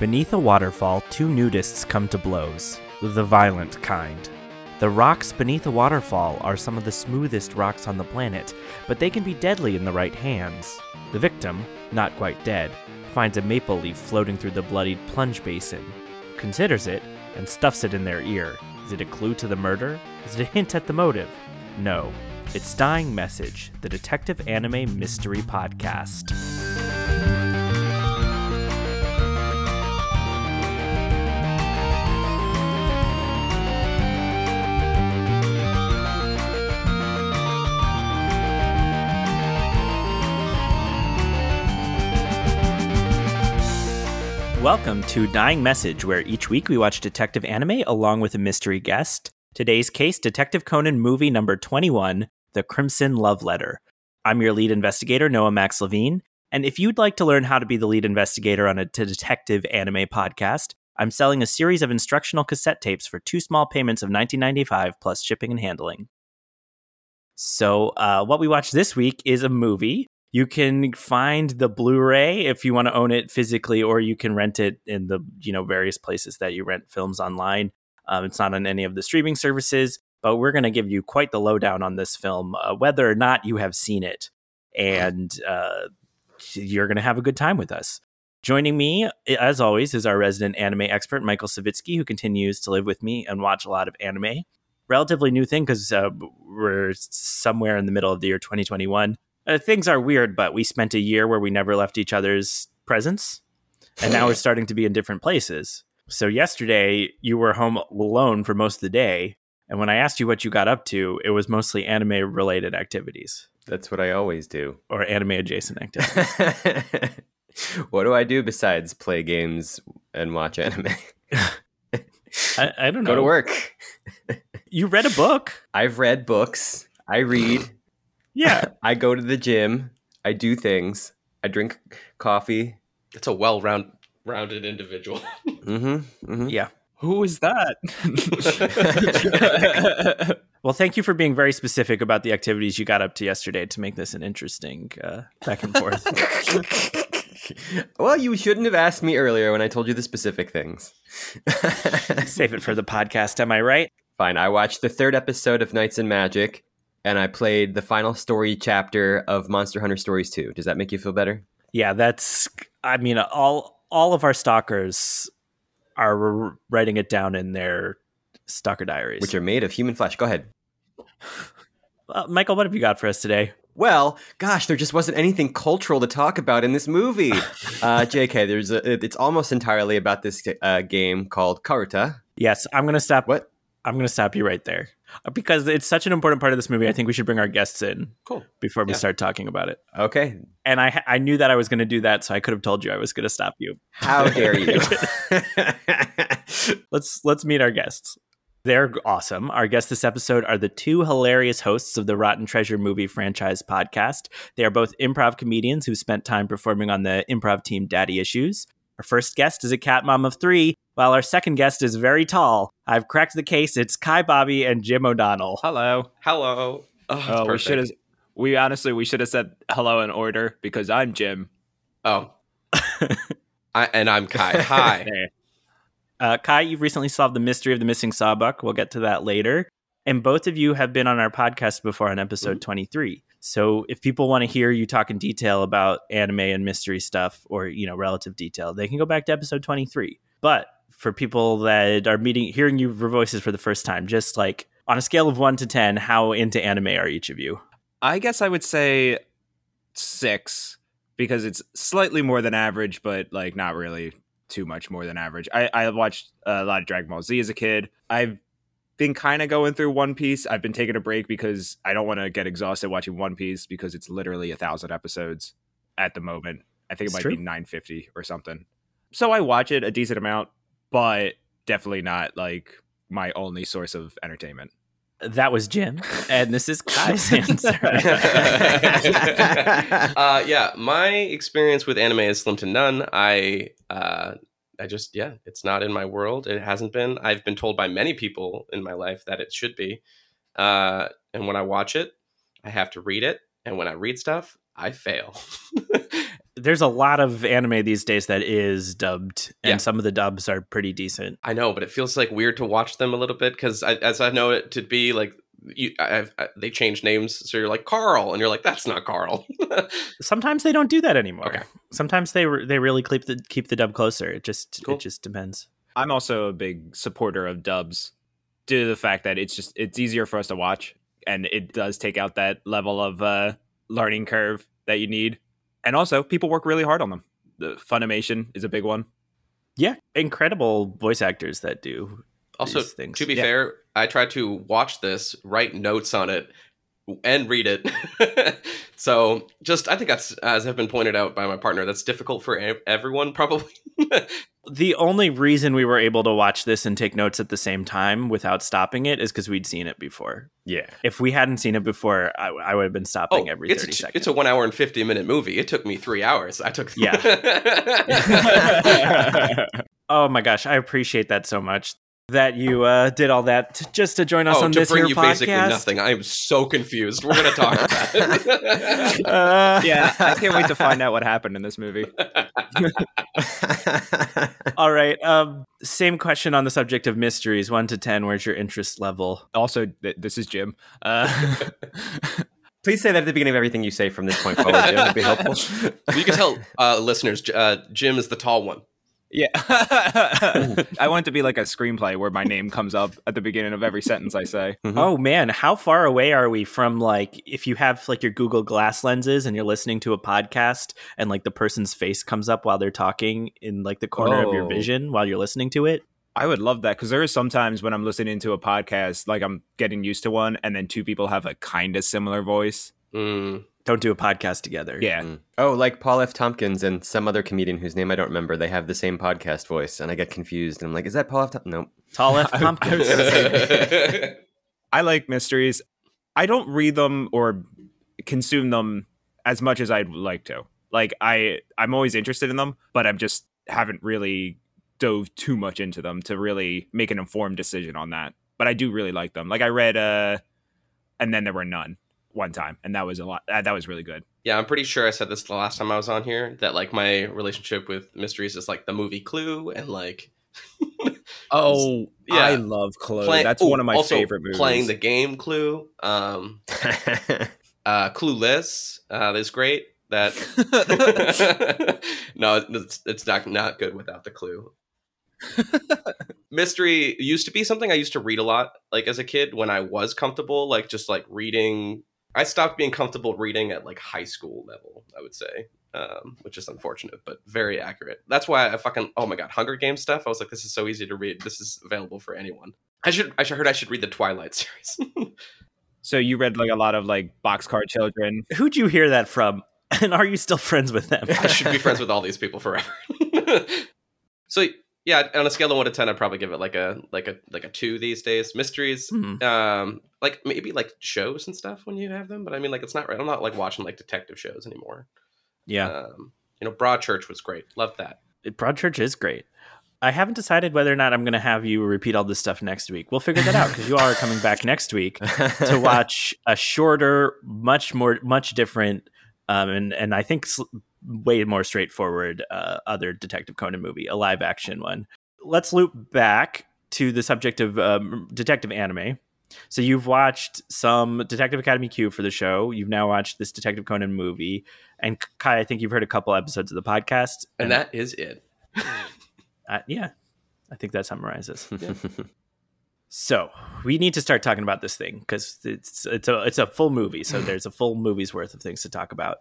Beneath a waterfall, two nudists come to blows, the violent kind. The rocks beneath a waterfall are some of the smoothest rocks on the planet, but they can be deadly in the right hands. The victim, not quite dead, finds a maple leaf floating through the bloodied plunge basin, considers it, and stuffs it in their ear. Is it a clue to the murder? Is it a hint at the motive? No. It's Dying Message, the detective anime mystery podcast. Welcome to Dying Message, where each week we watch detective anime along with a mystery guest. Today's case Detective Conan movie number 21, The Crimson Love Letter. I'm your lead investigator, Noah Max Levine. And if you'd like to learn how to be the lead investigator on a detective anime podcast, I'm selling a series of instructional cassette tapes for two small payments of $19.95 plus shipping and handling. So, uh, what we watched this week is a movie you can find the Blu-ray if you want to own it physically, or you can rent it in the you know various places that you rent films online. Um, it's not on any of the streaming services, but we're going to give you quite the lowdown on this film, uh, whether or not you have seen it, and uh, you're going to have a good time with us. Joining me, as always, is our resident anime expert, Michael Savitsky, who continues to live with me and watch a lot of anime. Relatively new thing because uh, we're somewhere in the middle of the year 2021 uh, things are weird, but we spent a year where we never left each other's presence, and now we're starting to be in different places. So yesterday you were home alone for most of the day, and when I asked you what you got up to, it was mostly anime related activities. That's what I always do. Or anime adjacent activities. what do I do besides play games and watch anime? I, I, don't know. Go to work. you read a book. I've read books. I read. Yeah. I go to the gym. I do things. I drink coffee. It's a well round rounded individual. mm-hmm, mm-hmm. Yeah. Who is that? well, thank you for being very specific about the activities you got up to yesterday to make this an interesting uh, back and forth. well, you shouldn't have asked me earlier when I told you the specific things. Save it for the podcast, am I right? Fine. I watched the third episode of Knights and Magic and I played the final story chapter of Monster Hunter Stories 2. Does that make you feel better? Yeah, that's I mean all all of our stalkers are writing it down in their stalker diaries, which are made of human flesh. Go ahead. Uh, Michael, what have you got for us today? Well, gosh, there just wasn't anything cultural to talk about in this movie. uh, JK, there's a, it's almost entirely about this uh, game called Karuta. Yes, I'm going to stop. What? I'm going to stop you right there because it's such an important part of this movie. I think we should bring our guests in cool. before we yeah. start talking about it. Okay. And I I knew that I was going to do that, so I could have told you I was going to stop you. How dare you? let's let's meet our guests. They're awesome. Our guests this episode are the two hilarious hosts of the Rotten Treasure movie franchise podcast. They are both improv comedians who spent time performing on the improv team Daddy Issues. Our first guest is a cat mom of three, while our second guest is very tall. I've cracked the case. It's Kai Bobby and Jim O'Donnell. Hello. Hello. Oh, oh we should have. We honestly we should have said hello in order because I'm Jim. Oh. I, and I'm Kai. Hi. uh, Kai, you've recently solved the mystery of the missing sawbuck. We'll get to that later. And both of you have been on our podcast before on episode mm-hmm. 23. So if people want to hear you talk in detail about anime and mystery stuff or, you know, relative detail, they can go back to episode 23. But for people that are meeting hearing your voices for the first time, just like on a scale of 1 to 10, how into anime are each of you? I guess I would say 6 because it's slightly more than average, but like not really too much more than average. I, I watched a lot of Dragon Ball Z as a kid. I've been kind of going through One Piece. I've been taking a break because I don't want to get exhausted watching One Piece because it's literally a thousand episodes at the moment. I think it it's might true. be 950 or something. So I watch it a decent amount, but definitely not like my only source of entertainment. That was Jim, and this is Kai's answer. uh, yeah, my experience with anime is slim to none. I uh, I just yeah, it's not in my world. It hasn't been. I've been told by many people in my life that it should be. Uh, and when I watch it, I have to read it and when I read stuff, I fail. There's a lot of anime these days that is dubbed, and Yeah. some of the dubs are pretty decent. I know, but it feels like weird to watch them a little bit because, as I know it to be, like you, I've, I, they change names, so you're like Carl, and you're like, that's not Carl. Sometimes they don't do that anymore. Okay. Sometimes they re- they really keep the keep the dub closer. It just Cool. it just depends. I'm also a big supporter of dubs due to the fact that it's just it's easier for us to watch and it does take out that level of uh learning curve that you need. And also people work really hard on them. The Funimation is a big one. Yeah, incredible voice actors that do also, these things. to be Yeah. fair, I tried to watch this, write notes on it, and read it. so, just I think that's as have been pointed out by my partner, that's difficult for everyone, probably. The only reason we were able to watch this and take notes at the same time without stopping it is because we'd seen it before. yeah. If we hadn't seen it before, I, I would have been Oh, stopping every it's thirty a, seconds. it's a one hour and fifty minute movie. It took me three hours. I took yeah. oh my gosh, I appreciate that so much that you uh, did all that t- just to join us oh, on to this bring here you podcast. basically nothing. I am so confused. We're gonna talk about it. Uh, yeah, I can't wait to find out what happened in this movie. All right. Um, same question on the subject of mysteries. One to ten. Where's your interest level? Also, th- this is Jim. Uh, Please say that at the beginning of everything you say from this point forward. Jim. That'd be helpful. you can tell uh, listeners, uh, Jim is the tall one. Yeah, I want it to be like a screenplay where my name comes up at the beginning of every sentence I say. Mhm. Oh man, how far away are we from like if you have like your Google Glass lenses and you're listening to a podcast and like the person's face comes up while they're talking in like the corner of your Oh. vision while you're listening to it? I would love that because there is sometimes when I'm listening to a podcast, like I'm getting used to one, and then two people have a kind of similar voice. Mm. Don't do a podcast together. Yeah, Mm. Oh, like Paul F. Tompkins and some other comedian whose name I don't remember. They have the same podcast voice, and I get confused. And I'm like, is that Paul F. Tompkins? Nope. Tall F. I- I Tompkins. was I like mysteries. I don't read them or consume them as much as I'd like to. Like I, I'm always interested in them, but I'm just haven't really dove too much into them to really make an informed decision on that. But I do really like them. Like I read, uh, and then there were none one time, and that was a lot. Uh, that was really good. Yeah, I'm pretty sure I said this the last time I was on here that like my relationship with mysteries is like the movie Clue and like Oh, Yeah. I love Clue. play- That's ooh, one of my favorite movies. Playing the game Clue, um, uh, Clueless, uh, that's great. That no, it's, it's not not good without the clue. Mystery used to be something I used to read a lot, like as a kid when I was comfortable, like just like reading. I stopped being comfortable reading at like high school level. I would say, um, which is unfortunate, but very accurate. That's why I fucking oh my god, Hunger Games stuff. I was like, this is so easy to read. This is available for anyone. I should I should heard I should read the Twilight series. so you read like a lot of like Boxcar Children. Who'd you hear that from? And are you still friends with them? I should be friends with all these people forever. so yeah, on a scale of one to ten, I'd probably give it like a like a like a two these days. Mysteries, Hmm. um, like maybe like shows and stuff when you have them, but I mean like it's not right. I'm not like watching like detective shows anymore. Yeah. Um, you know, Broadchurch was great. Loved that. Broadchurch is great. I haven't decided whether or not I'm going to have you repeat all this stuff next week. We'll figure that out because you are coming back next week to watch a shorter, much more, much different, um, and and I think way more straightforward uh, other Detective Conan movie, a live action one. Let's loop back to the subject of um, detective anime. So you've watched some Detective Academy Q for the show. You've now watched this Detective Conan movie, and Kai, I think you've heard a couple episodes of the podcast, And that is it. uh, yeah, I think that summarizes. So we need to start talking about this thing because it's it's a it's a full movie. So there's a full movie's worth of things to talk about.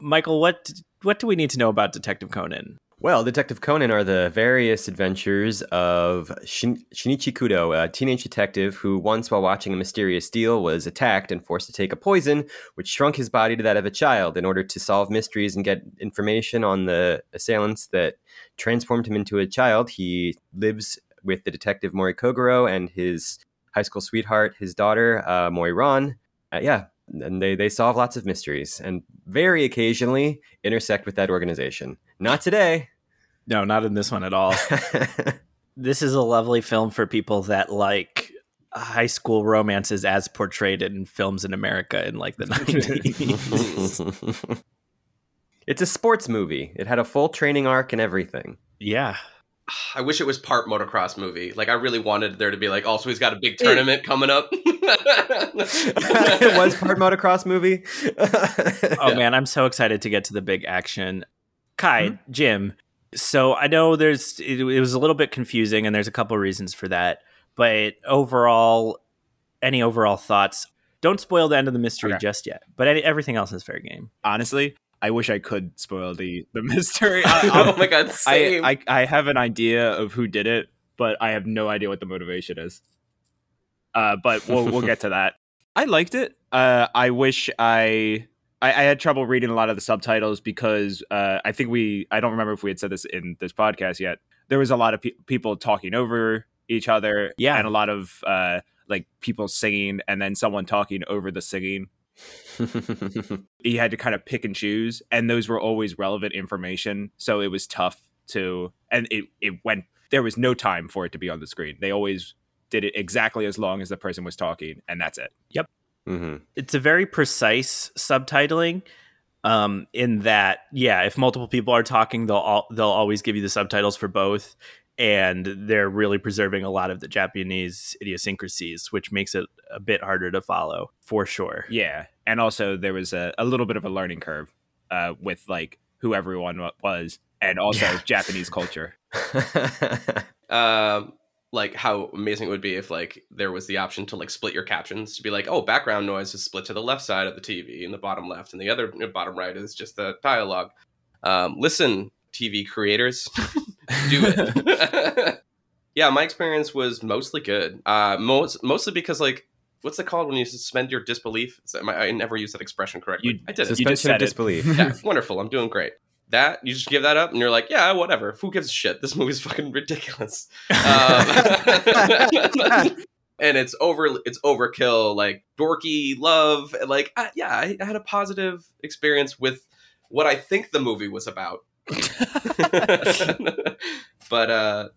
Michael, what what do we need to know about Detective Conan? Well, Detective Conan are the various adventures of Shin- Shinichi Kudo, a teenage detective who once, while watching a mysterious deal, was attacked and forced to take a poison, which shrunk his body to that of a child in order to solve mysteries and get information on the assailants that transformed him into a child. He lives with the detective Mori Kogoro and his high school sweetheart, his daughter, uh, Mori. Uh, yeah, and they, they solve lots of mysteries and very occasionally intersect with that organization. Not today. No, not in this one at all. this is a lovely film for people that like high school romances as portrayed in films in America in like the 90s. it's a sports movie. It had a full training arc and everything. yeah. I wish it was part motocross movie. Like I really wanted there to be like, also he's got a big tournament coming up. it was part motocross movie. Oh man, I'm so excited to get to the big action. Kai, mm-hmm. Jim. So I know there's it, it was a little bit confusing, and there's a couple reasons for that. But overall, any overall thoughts? Don't spoil the end of the mystery Okay. just yet. But any, everything else is fair game. Honestly, I wish I could spoil the the mystery. oh my god, I. I I have an idea of who did it, but I have no idea what the motivation is. Uh, but we'll we'll get to that. I liked it. Uh, I wish I, I I had trouble reading a lot of the subtitles because uh, I think we I don't remember if we had said this in this podcast yet. There was a lot of pe- people talking over each other, Yeah. and a lot of uh, like people singing, and then someone talking over the singing you had to kind of pick and choose and those were always relevant information so it was tough to and it, it went there was no time for it to be on the screen. They always did it exactly as long as the person was talking and that's it. Hmm It's a very precise subtitling. Um, in that, yeah, if multiple people are talking, they'll all, they'll always give you the subtitles for both, and they're really preserving a lot of the Japanese idiosyncrasies, which makes it a bit harder to follow for sure. yeah and also there was a, a little bit of a learning curve uh, with like who everyone was and also Yeah. japanese culture um like how amazing it would be if like there was the option to like split your captions to be like oh background noise is split to the left side of the tv in the bottom left and the other bottom right is just the dialogue um listen tv creators do it yeah my experience was mostly good uh most mostly because like what's it called when you suspend your disbelief Is that- I never use that expression correctly You- i did it You just Suspension of said it. disbelief. yeah, wonderful. I'm doing great. That you just give that up, and you're like, yeah, whatever. Who gives a shit? This movie's fucking ridiculous. Um, and it's over. It's overkill. Like dorky love. Like I, yeah, I, I had a positive experience with what I think the movie was about. but uh,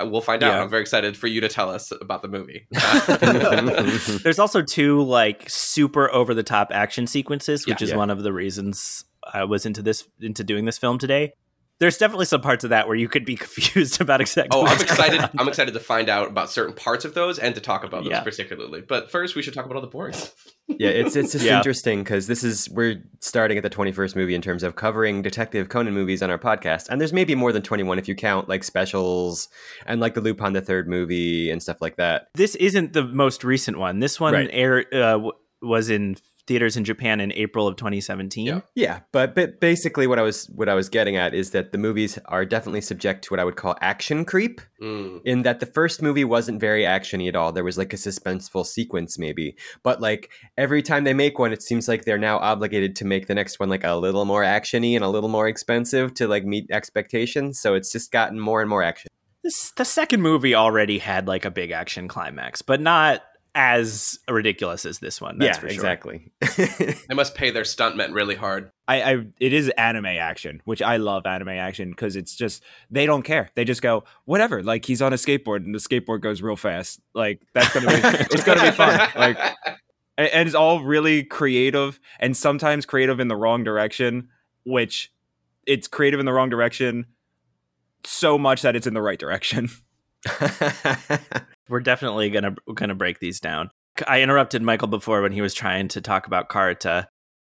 we'll find out. Yeah. I'm very excited for you to tell us about the movie. There's also two like super over the top action sequences, which Yeah. is Yeah. one of the reasons I was into this into doing this film today. There's definitely some parts of that where you could be confused about exactly. Oh, I'm what's going excited! on. I'm excited to find out about certain parts of those and to talk about those Yeah. particularly. But first, we should talk about all the boring stuff. yeah, it's it's just Yeah. interesting because this is we're starting at the 21st movie in terms of covering Detective Conan movies on our podcast, and there's maybe more than 21 if you count like specials and like the Lupin the Third movie and stuff like that. this isn't the most recent one. This one Right. air uh, w- was in theaters in Japan in April of 2017. Yeah. Yeah, but but basically what I was what I was getting at is that the movies are definitely subject to what I would call action creep. Mm. in that the first movie wasn't very actiony at all. There was like a suspenseful sequence, maybe, but like every time they make one, it seems like they're now obligated to make the next one like a little more actiony and a little more expensive to like meet expectations. So it's just gotten more and more action. This the second movie already had like a big action climax, but not as ridiculous as this one. That's yeah, for sure. exactly. They must pay their stuntmen really hard. I, I it is anime action, which I love anime action because it's just they don't care. They just go whatever. Like he's on a skateboard and the skateboard goes real fast. Like that's gonna be it's gonna be fun. Like and, and it's all really creative and sometimes creative in the wrong direction, which it's creative in the wrong direction so much that it's in the right direction. We're definitely gonna gonna break these down. I interrupted Michael before when he was trying to talk about Karuta,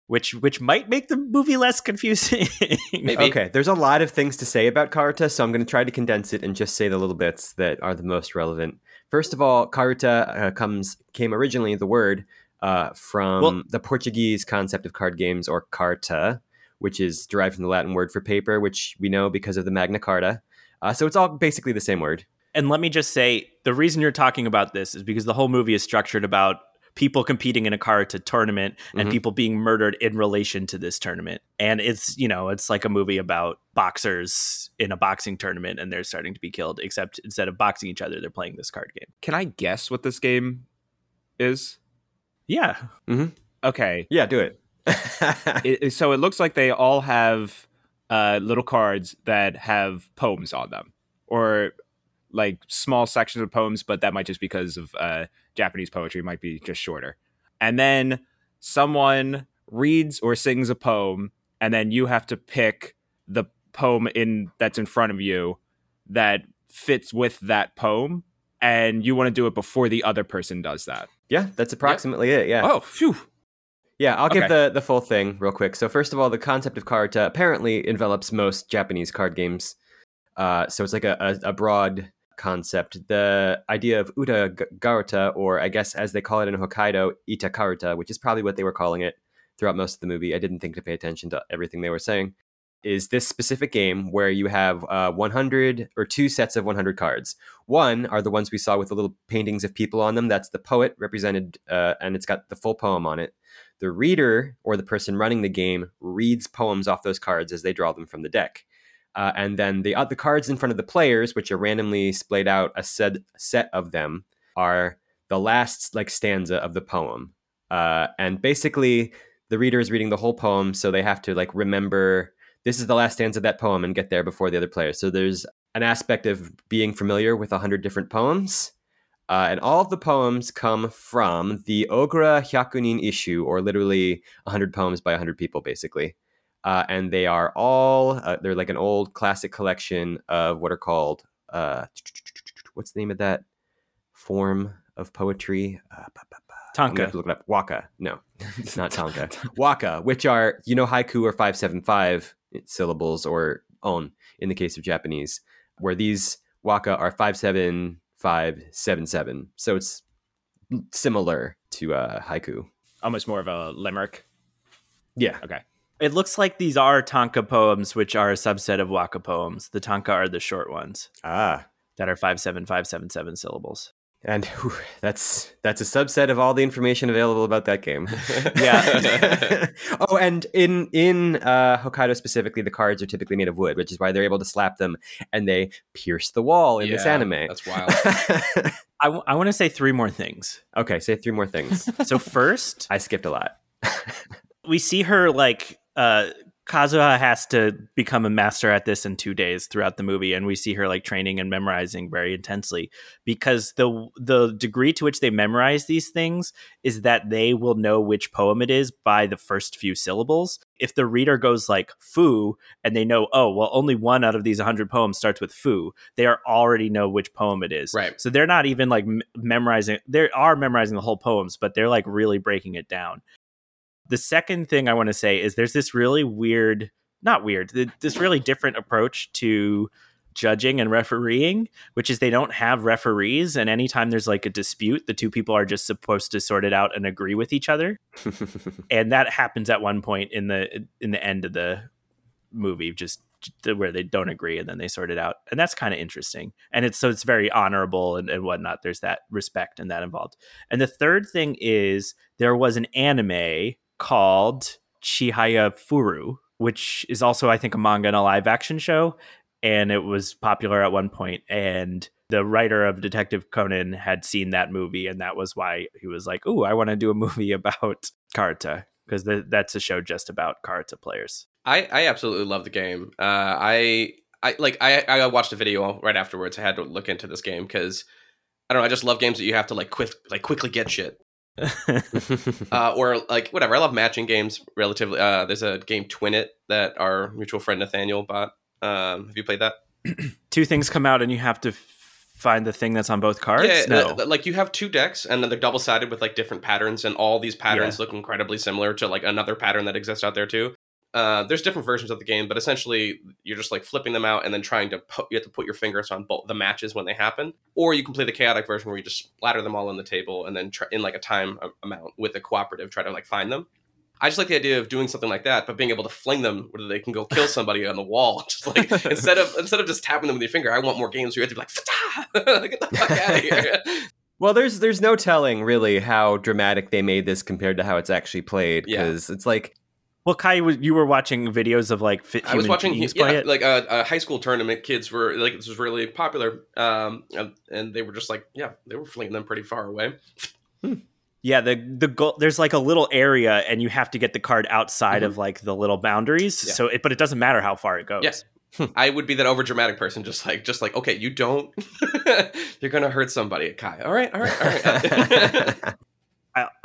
which which might make the movie less confusing. Maybe. okay, there's a lot of things to say about Karuta, so I'm going to try to condense it and just say the little bits that are the most relevant. First of all, Karuta uh, comes came originally the word uh, from Well- the Portuguese concept of card games or carta, which is derived from the Latin word for paper, which we know because of the Magna Carta. Uh, so it's all basically the same word. And let me just say, the reason you're talking about this is because the whole movie is structured about people competing in a karuta tournament and Mhm. people being murdered in relation to this tournament. And it's, you know, it's like a movie about boxers in a boxing tournament and they're starting to be killed, except instead of boxing each other, they're playing this card game. Can I guess what this game is? Yeah. Okay. Yeah, do it. It, it- so it looks like they all have uh, little cards that have poems on them, or like small sections of poems, but that might just because of uh, Japanese poetry might be just shorter. And then someone reads or sings a poem, and then you have to pick the poem in that's in front of you that fits with that poem, and you want to do it before the other person does that. Yeah, that's approximately it. Yeah. Oh, phew. Yeah, I'll give Okay. the, the full thing real quick. So first of all, the concept of karta apparently envelops most Japanese card games. Uh, so it's like a, a, a broad concept. The idea of uta garuta, or I guess as they call it in Hokkaido, ita karuta, which is probably what they were calling it throughout most of the movie. I didn't think to pay attention to everything they were saying. Is this specific game where you have uh, 100 or two sets of 100 cards. One are the ones we saw with the little paintings of people on them. That's the poet represented, uh, and it's got the full poem on it the reader or the person running the game reads poems off those cards as they draw them from the deck. Uh, and then the uh, the cards in front of the players, which are randomly splayed out, a set set of them are the last like stanza of the poem. Uh, and basically, the reader is reading the whole poem, so they have to like remember this is the last stanza of that poem and get there before the other players. So there's an aspect of being familiar with a hundred different poems. Uh, and all of the poems come from the Ogura Hyakunin Isshu, or literally 100 poems by 100 people, basically. Uh, and they are all, uh, they're like an old classic collection of what are called, uh, what's the name of that form of poetry? Uh, ba- ba- ba. I'm to look it up. Waka. No, it's not Tanka. Waka, which are, you know, haiku or 575 syllables or on in the case of Japanese, where these waka are 57577. So it's similar to uh, haiku. Almost more of a limerick. Yeah. It looks like these are Tanka poems, which are a subset of Waka poems. The Tanka are the short ones Ah. that are five seven five seven seven syllables. And whew, that's that's a subset of all the information available about that game. Yeah. oh, and in in uh, Hokkaido specifically, the cards are typically made of wood, which is why they're able to slap them and they pierce the wall in this anime. That's wild. I, w- I want to say three more things. okay, say three more things. So first, I skipped a lot. we see her like uh Kazuha has to become a master at this in two days throughout the movie, and we see her like training and memorizing very intensely because the the degree to which they memorize these things is that they will know which poem it is by the first few syllables. If the reader goes like "foo" and they know, oh well, only one out of these 100 poems starts with "foo," they are already know which poem it is. Right. So they're not even like m- memorizing. They are memorizing the whole poems, but they're like really breaking it down. The second thing I want to say is there's this really weird, not weird, this really different approach to judging and refereeing, which is they don't have referees. And anytime there's like a dispute, the two people are just supposed to sort it out and agree with each other. And that happens at one point in the in the end of the movie, just where they don't agree and then they sort it out. And that's kind of interesting. And it's so it's very honorable and, and whatnot. There's that respect and that involved. And the third thing is there was an anime called Chihayafuru, which is also, I think, a manga and a live action show. And it was popular at one point. And the writer of Detective Conan had seen that movie, and that was why he was like, "Ooh, I want to do a movie about Karta because that's a show just about Karta players." I, I absolutely love the game. Uh, I I like I I watched a video right afterwards. I had to look into this game because I don't know. I just love games that you have to like quick like quickly get shit. uh, or like whatever. I love matching games. Relatively, uh, there's a game Twin It that our mutual friend Nathaniel bought. Um, have you played that? Two things come out, and you have to f- find the thing that's on both cards. Yeah, no, uh, like you have two decks, and then they're double sided with like different patterns, and all these patterns look incredibly similar to like another pattern that exists out there too. Uh, there's different versions of the game, but essentially you're just like flipping them out and then trying to put, you have to put your fingers on both the matches when they happen, or you can play the chaotic version where you just splatter them all on the table and then try, in like a time amount with a cooperative try to like find them. I just like the idea of doing something like that, but being able to fling them where they can go kill somebody on the wall. Just like instead of instead of just tapping them with your finger, I want more games where you have to be like, get the fuck out of here. well, there's there's no telling really how dramatic they made this compared to how it's actually played Yeah. because it's like well, Kai, you were watching videos of like fit I was watching yeah, play it. like a, a high school tournament. Kids were like this was really popular, um, and, they were just like yeah, they were flinging them pretty far away. Yeah, the the goal there's like a little area and you have to get the card outside Mhm. of like the little boundaries. Yeah. So it but it doesn't matter how far it goes. Yes. I would be that over dramatic person, just like, just like, okay, you don't, you're gonna hurt somebody, Kai. All right, all right, all right.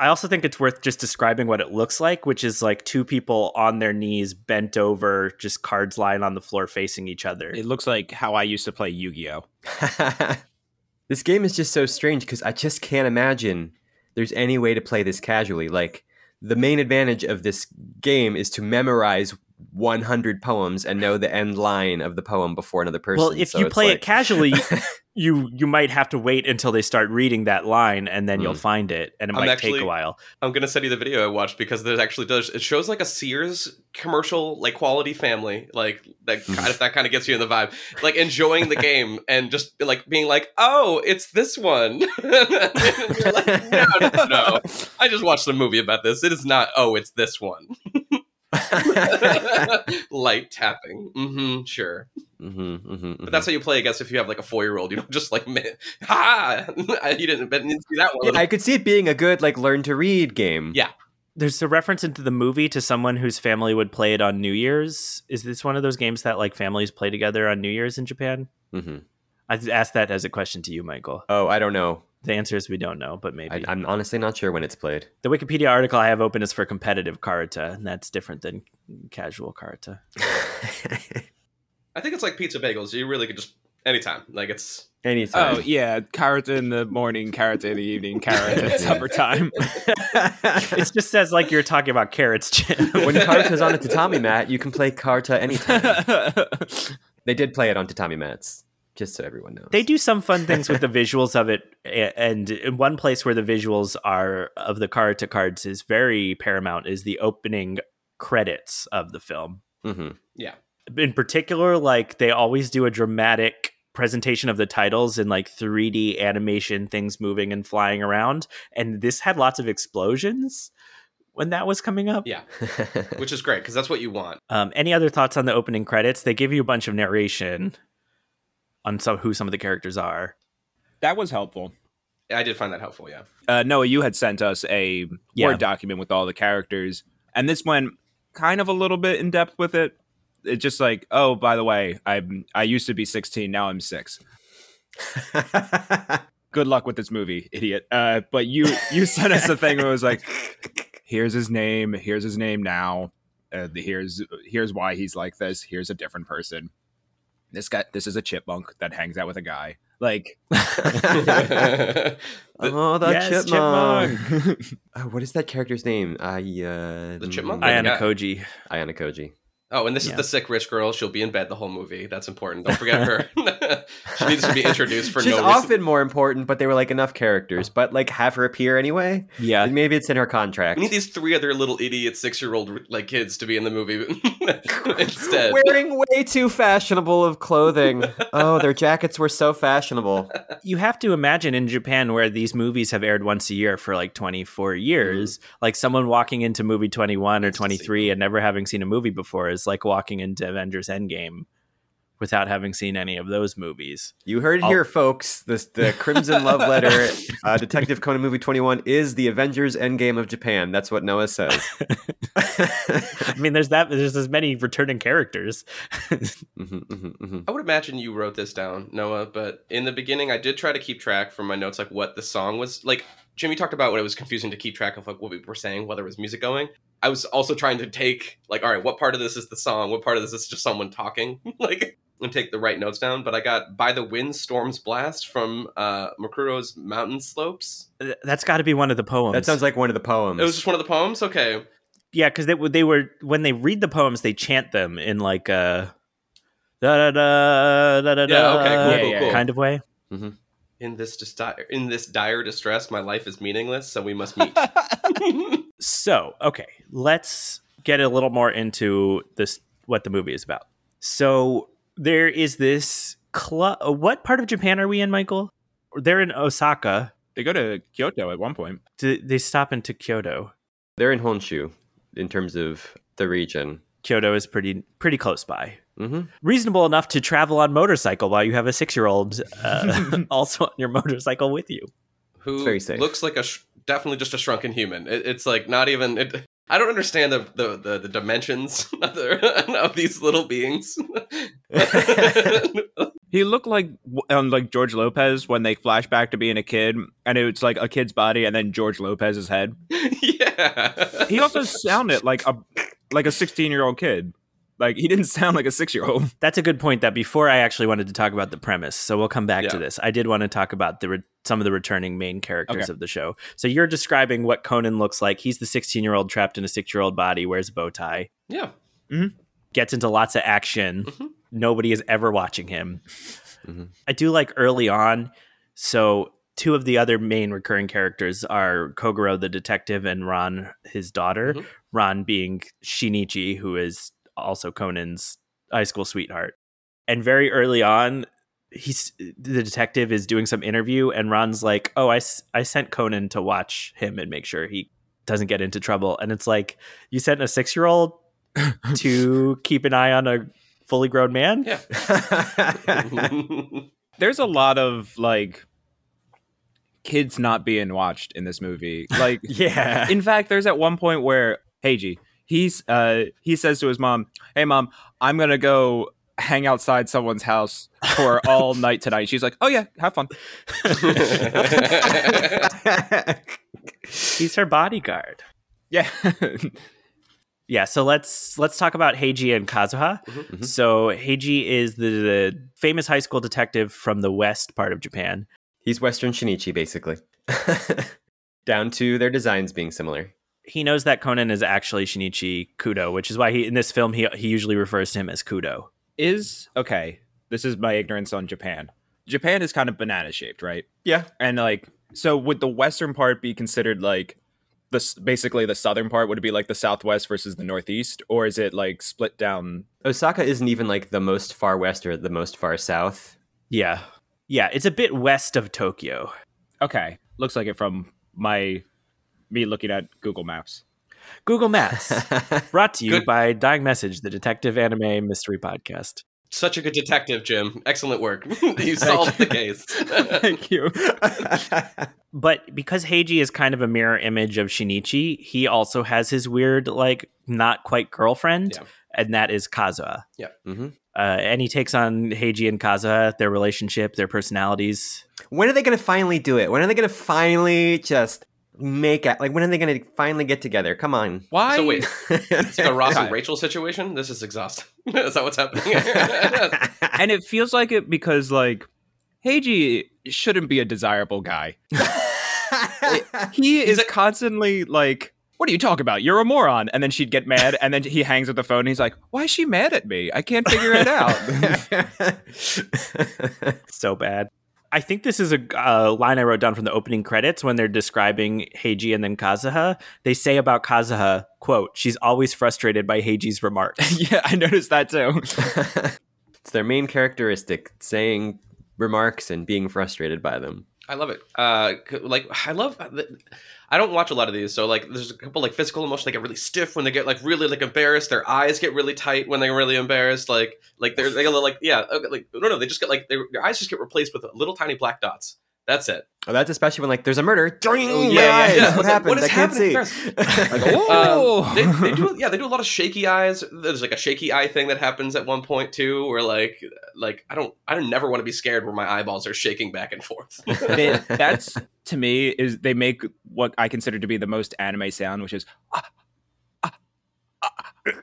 I, I also think it's worth just describing what it looks like, which is like two people on their knees, bent over, just cards lying on the floor facing each other. It looks like how I used to play Yu Gi Oh. this game is just so strange because I just can't imagine there's any way to play this casually. Like the main advantage of this game is to memorize 100 poems and know the end line of the poem before another person. Well, if So you play like- it casually, you you might have to wait until they start reading that line, and then you'll Hmm. find it, and it I'm might actually- take a while. I'm gonna send you the video I watched because it actually does. It shows like a Sears commercial, like quality family, like that. Mhm. Kind of, that kind of gets you in the vibe, like enjoying the game and just like being like, "Oh, it's this one." You're like, no, no, no. I just watched a movie about this. It is not. Oh, it's this one. Light tapping. Mm-hmm. Sure, Mhm, mhm, but that's how you play. I guess if you have like a four year old, you don't just like, man, ha! you didn't, but didn't see that one. mhm. I could see it being a good like learn to read game. Yeah. There's a reference into the movie to someone whose family would play it on New Year's. Is this one of those games that like families play together on New Year's in Japan? hmm I asked that as a question to you, Michael. Oh, I don't know. The answer is we don't know, but maybe. I, I'm honestly not sure when it's played. the Wikipedia article I have open is for competitive karuta, and that's different than casual karuta. I think it's like pizza bagels. You really could just anytime. Like it's Anytime. Oh yeah, carrot in the morning, carrot in the evening, carrot at supper time. It just says like you're talking about carrots, Jim. when Karta's on a tatami mat, you can play Karta anytime. They did play it on tatami mats, just so everyone knows. they do some fun things with the visuals of it and in one place where the visuals are of the karuta cards is very paramount is the opening credits of the film hmm Yeah. in particular like they always do a dramatic presentation of the titles in like 3d animation things moving and flying around and this had lots of explosions when that was coming up yeah, which is great because that's what you want. um, any other thoughts on the opening credits they give you a bunch of narration on some who some of the characters are that was helpful. I did find that helpful. Yeah. Uh, Noah, you had sent us a Yeah. Word document with all the characters, and this went kind of a little bit in depth with it. It's just like, oh, by the way, I I used to be 16, now I'm six. Good luck with this movie, idiot. Uh, but you you sent us a thing where it was like, here's his name, here's his name now, uh, the- here's here's why he's like this. Here's a different person. This guy, this is a chipmunk that hangs out with a guy. Like, oh, that Yes, chipmunk. oh, what is that character's name? I uh, The chipmunk? I- Ayana Koji. Ayanokoji. Oh, and this Yeah. is the sick rich girl. She'll be in bed the whole movie. That's important. Don't forget her. she needs to be introduced for She's no reason. often more important, but they were like enough characters. But like have her appear anyway. Yeah, Maybe it's in her contract. We need these three other little idiot six year old like kids to be in the movie instead. Wearing way too fashionable of clothing. oh, their jackets were so fashionable. you have to imagine in Japan where these movies have aired once a year for like 24 years, mm-hmm. like someone walking into movie 21 or 23 and never having seen a movie before is like walking into Avengers Endgame without having seen any of those movies. You heard it I'll- here, folks. The, the Crimson Love Letter, uh, Detective Conan movie 21 is the Avengers Endgame of Japan. That's what Noah says. I mean, there's that there's as many returning characters. Mhm, mhm, mhm. I would imagine you wrote this down, Noah, but in the beginning I did try to keep track from my notes like what the song was like Jimmy talked about when it was confusing to keep track of like what we were saying, whether it was music going. I was also trying to take like, all right, what part of this is the song? What part of this is just someone talking? like and take the right notes down. But I got By the Wind Storms Blast from uh Makuro's Mountain Slopes. That's got to be one of the poems. That sounds like one of the poems. It was just one of the poems? Okay. yeah, because they they were when they read the poems, they chant them in like a da da da da da Yeah, okay, cool, da cool, cool. kind of way. In this dis- in this dire distress, my life is meaningless, so we must meet. So, okay, let's get a little more into this what the movie is about. So, there is this club. What part of Japan are we in, Michael? They're in Osaka. they go to Kyoto at one point. Do they stop into Kyoto? They're in Honshu in terms of the region. Kyoto is pretty pretty close by. hmm Reasonable enough to travel on motorcycle while you have a six year old uh, also on your motorcycle with you. who very safe. looks like a sh- definitely just a shrunken human. It, it's like not even. It, I don't understand the the, the, the dimensions of, the, of these little beings. He looked like um, like George Lopez when they flash back to being a kid, and it's like a kid's body, and then George Lopez's head. yeah. He also sounded like a like a sixteen year old kid. Like he didn't sound like a six year old. That's a good point. That before I actually wanted to talk about the premise, so we'll come back to this. I did want to talk about the re- some of the returning main characters Okay. of the show. So you're describing what Conan looks like. He's the 16 year old trapped in a six year old body, wears a bow tie, yeah. gets into lots of action. Mhm. Nobody is ever watching him. Mhm. I do like early on. So two of the other main recurring characters are Kogoro the detective and Ran his daughter. Mhm. Ron being Shinichi, who is also Conan's high school sweetheart. And very early on, he's the detective is doing some interview, and Ran's like, "Oh, I, I sent Conan to watch him and make sure he doesn't get into trouble." And it's like you sent a six year old to keep an eye on a fully grown man. Yeah. There's a lot of like kids not being watched in this movie. Like Yeah. In fact, there's at one point where Heiji he's uh he says to his mom, "Hey mom, I'm going to go hang outside someone's house for all night tonight." She's like, "Oh yeah, have fun." He's her bodyguard. Yeah. Yeah, so let's let's talk about Heiji and Kazuha. Mhm. So Heiji is the, the famous high school detective from the west part of Japan. He's Western Shinichi, basically. Down to their designs being similar. He knows that Conan is actually Shinichi Kudo, which is why he in this film he he usually refers to him as Kudo. is okay. This is my ignorance on Japan. Japan is kind of banana shaped, right? Yeah. And like, so would the western part be considered like the basically the southern part? Would it be like the southwest versus the northeast, or is it like split down? Osaka isn't even like the most far west or the most far south. Yeah. Yeah, it's a bit west of Tokyo. Okay, looks like it from my me looking at Google Maps. Google Maps. Brought to you Good. by Dying Message, the detective anime mystery podcast. Such a good detective, Jim. Excellent work. you solved the case. Thank you. But because Heiji is kind of a mirror image of Shinichi, he also has his weird, like, not quite girlfriend, Yeah. and that is Kazuha. hmm Uh, and he takes on Heiji and Kazuha, their relationship, their personalities. When are they going to finally do it? When are they going to finally just make it? Like, when are they going to finally get together? Come on. Why? so wait, it's like a Ross and Rachel situation. This is exhausting. is that what's happening? and it feels like it because like Heiji shouldn't be a desirable guy. He is constantly like, "What are you talking about? You're a moron." And then she'd get mad, and then he hangs up the phone. and he's like, "Why is she mad at me? I can't figure it out." So bad. I think this is a uh, line I wrote down from the opening credits when they're describing Heiji and then Kazuha. They say about Kazuha, quote, she's always frustrated by Heiji's remarks. yeah, I noticed that too. it's their main characteristic saying remarks and being frustrated by them. I love it. Uh, like I love. I don't watch a lot of these, so like there's a couple like physical emotions. They get really stiff when they get like really like embarrassed. Their eyes get really tight when they're really embarrassed. Like like they're they like yeah okay, like no no they just get like their, their eyes just get replaced with little tiny black dots. That's it. Oh, that's especially when like there's a murder. Oh, yeah, yeah, yeah, yeah. What It's like, happened? what is I can't see. happening? Like, oh. Um, they, they do yeah they do a lot of shaky eyes. There's like a shaky eye thing that happens at one point too, where like like I don't I don't never want to be scared where my eyeballs are shaking back and forth. They- that's to me is they make what I consider to be the most anime sound, which is ah, ah, ah,